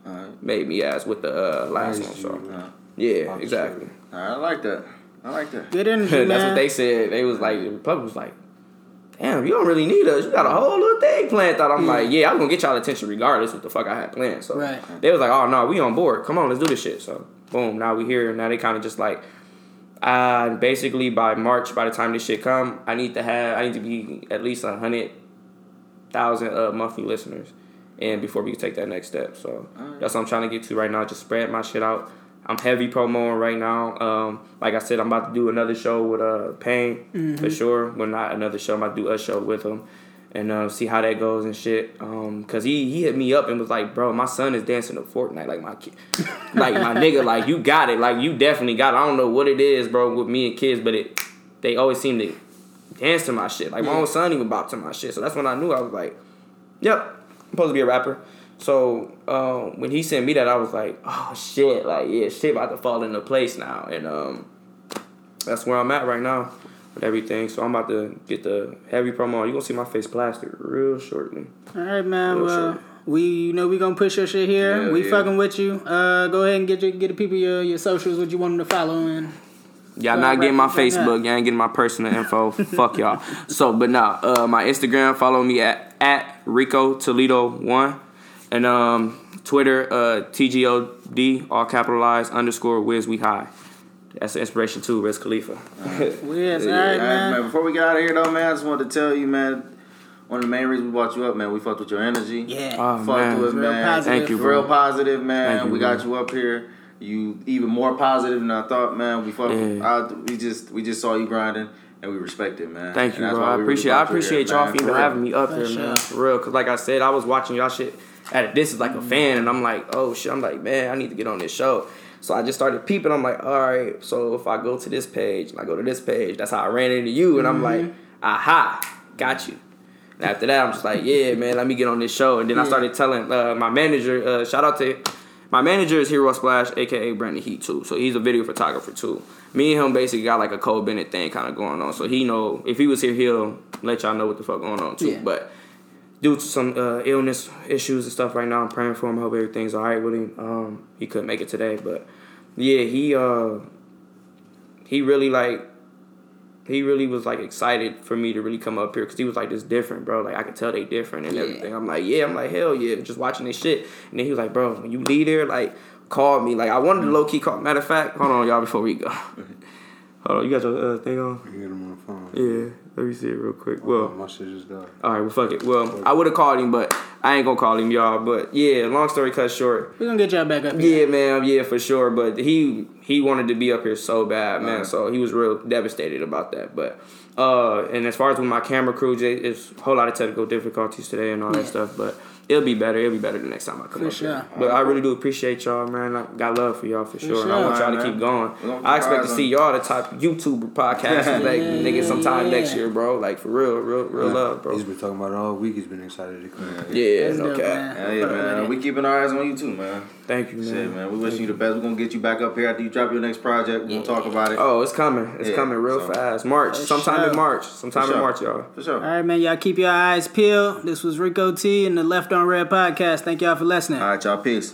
Alright. made me as with the uh, last one. So yeah, exactly. I like that. I like that. Good energy, That's man. what they said. They was like, the Republic was like, damn, you don't really need us. You got a whole little thing planned. Thought I'm like, yeah, I'm gonna get y'all attention regardless what the fuck I had planned. So Right. they was like, oh no, we on board. Come on, let's do this shit. So boom, now we here. And now they kind of just like, uh, basically by March, by the time this shit come, I need to have, I need to be at least a hundred thousand uh, monthly listeners, and before we can take that next step. So that's what I'm trying to get to right now. Just spread my shit out. I'm heavy promoing right now. Um, like I said, I'm about to do another show with uh Payne for sure. Well, not another show. I'm about to do a show with him, and uh, see how that goes and shit. Um, cause he he hit me up and was like, bro, my son is dancing to Fortnite like my kid, like my nigga, like you got it, like you definitely got it. I don't know what it is, bro, with me and kids, but it they always seem to dance to my shit. Like my own son even bop to my shit. So that's when I knew I was like, yep, I'm supposed to be a rapper. So um, when he sent me that, I was like, oh shit, like yeah, shit about to fall into place now, and um, that's where I'm at right now with everything. So I'm about to get the heavy promo. You're gonna see my face plastic real shortly. All right, man. Real Well, shit. we you know we gonna push your shit here. Yeah, we yeah. fucking with you. Uh, go ahead and get your get the people your your socials. What you want them to follow and Y'all not getting my right, right now. Facebook. Y'all ain't getting my personal info. Fuck y'all. So, but nah, uh, my Instagram, follow me at at Rico Toledo one, and um, Twitter, uh, TGOD, all capitalized underscore Wiz We High. That's the inspiration too, Wiz Khalifa. yes, all right, Alright, man. Before we get out of here, though, man, I just wanted to tell you, man. One of the main reasons we brought you up, man, we fucked with your energy. Yeah. Oh, fucked man. with, Real man. positive. Thank you, bro. Real positive, man. Thank you, we bro. got you up here. You even more positive than I thought, man. We fucked. Yeah. I, we just we just saw you grinding, and we respect it, man. Thank you, bro. I we really appreciate. I you here, appreciate y'all for even having me up For here, sure. man. For real, cause like I said, I was watching y'all shit at a distance like a fan, and I'm like, oh shit, I'm like, man, I need to get on this show. So I just started peeping. I'm like, all right. So if I go to this page and I go to this page, that's how I ran into you, and I'm like, aha, got you. And after that, I'm just like, yeah, man, let me get on this show. And then I started telling uh, my manager, uh, shout out to my manager is Hero Splash, aka Brandon Heat too. So he's a video photographer too. Me and him basically got like a Cole Bennett thing kind of going on. So he know if he was here, he'll let y'all know what the fuck going on too. Yeah. But due to some uh, illness issues and stuff right now, I'm praying for him. Hope everything's all right with him. Um, he couldn't make it today, but yeah, he uh, he really like he really was like excited for me to really come up here because he was like this different, bro. Like I could tell they different and Yeah. everything. I'm like, yeah, I'm like hell yeah, just watching this shit. And then he was like, bro, when you leave there, like call me. Like I wanted to low key call. Matter of fact, hold on, y'all, before we go. hold on, you got your uh, thing on? You get him on the phone. Yeah, let me see it real quick. Well, Well, my shit just died. all right, well fuck it. Well, I would have called him, but I ain't gonna call him, y'all. But yeah, long story cut short. We gonna get y'all back up. here. Yeah, man, yeah, for sure. But he he wanted to be up here so bad, man. Right. So he was real devastated about that. But uh, and as far as with my camera crew, Jay, it's a whole lot of technical difficulties today and all Yeah. that stuff. But it'll be better. It'll be better the next time I come For up sure. here. But I really do appreciate y'all, man. I got love for y'all for sure. And I want y'all to keep going. I expect to see y'all the type YouTuber podcasters like Yeah, nigga sometime yeah. next year, bro. Like for real, real, real love, bro. He's been talking about it all week. He's been excited to come. Yeah, That's no cap. man. Hell yeah, man. We keeping our eyes on you too, man. Thank you, man. Shit, man. We wishing you the best. We're gonna get you back up here after you drop your next project. We'll talk about it. Oh, it's coming. It's Yeah, coming real so- fast. March. For Sometime sure. in March. Sometime For in sure. March, y'all. For sure. All right, man. Y'all keep your eyes peeled. This was Rico T and the Left on Red podcast. Thank y'all for listening. All right, y'all. Peace.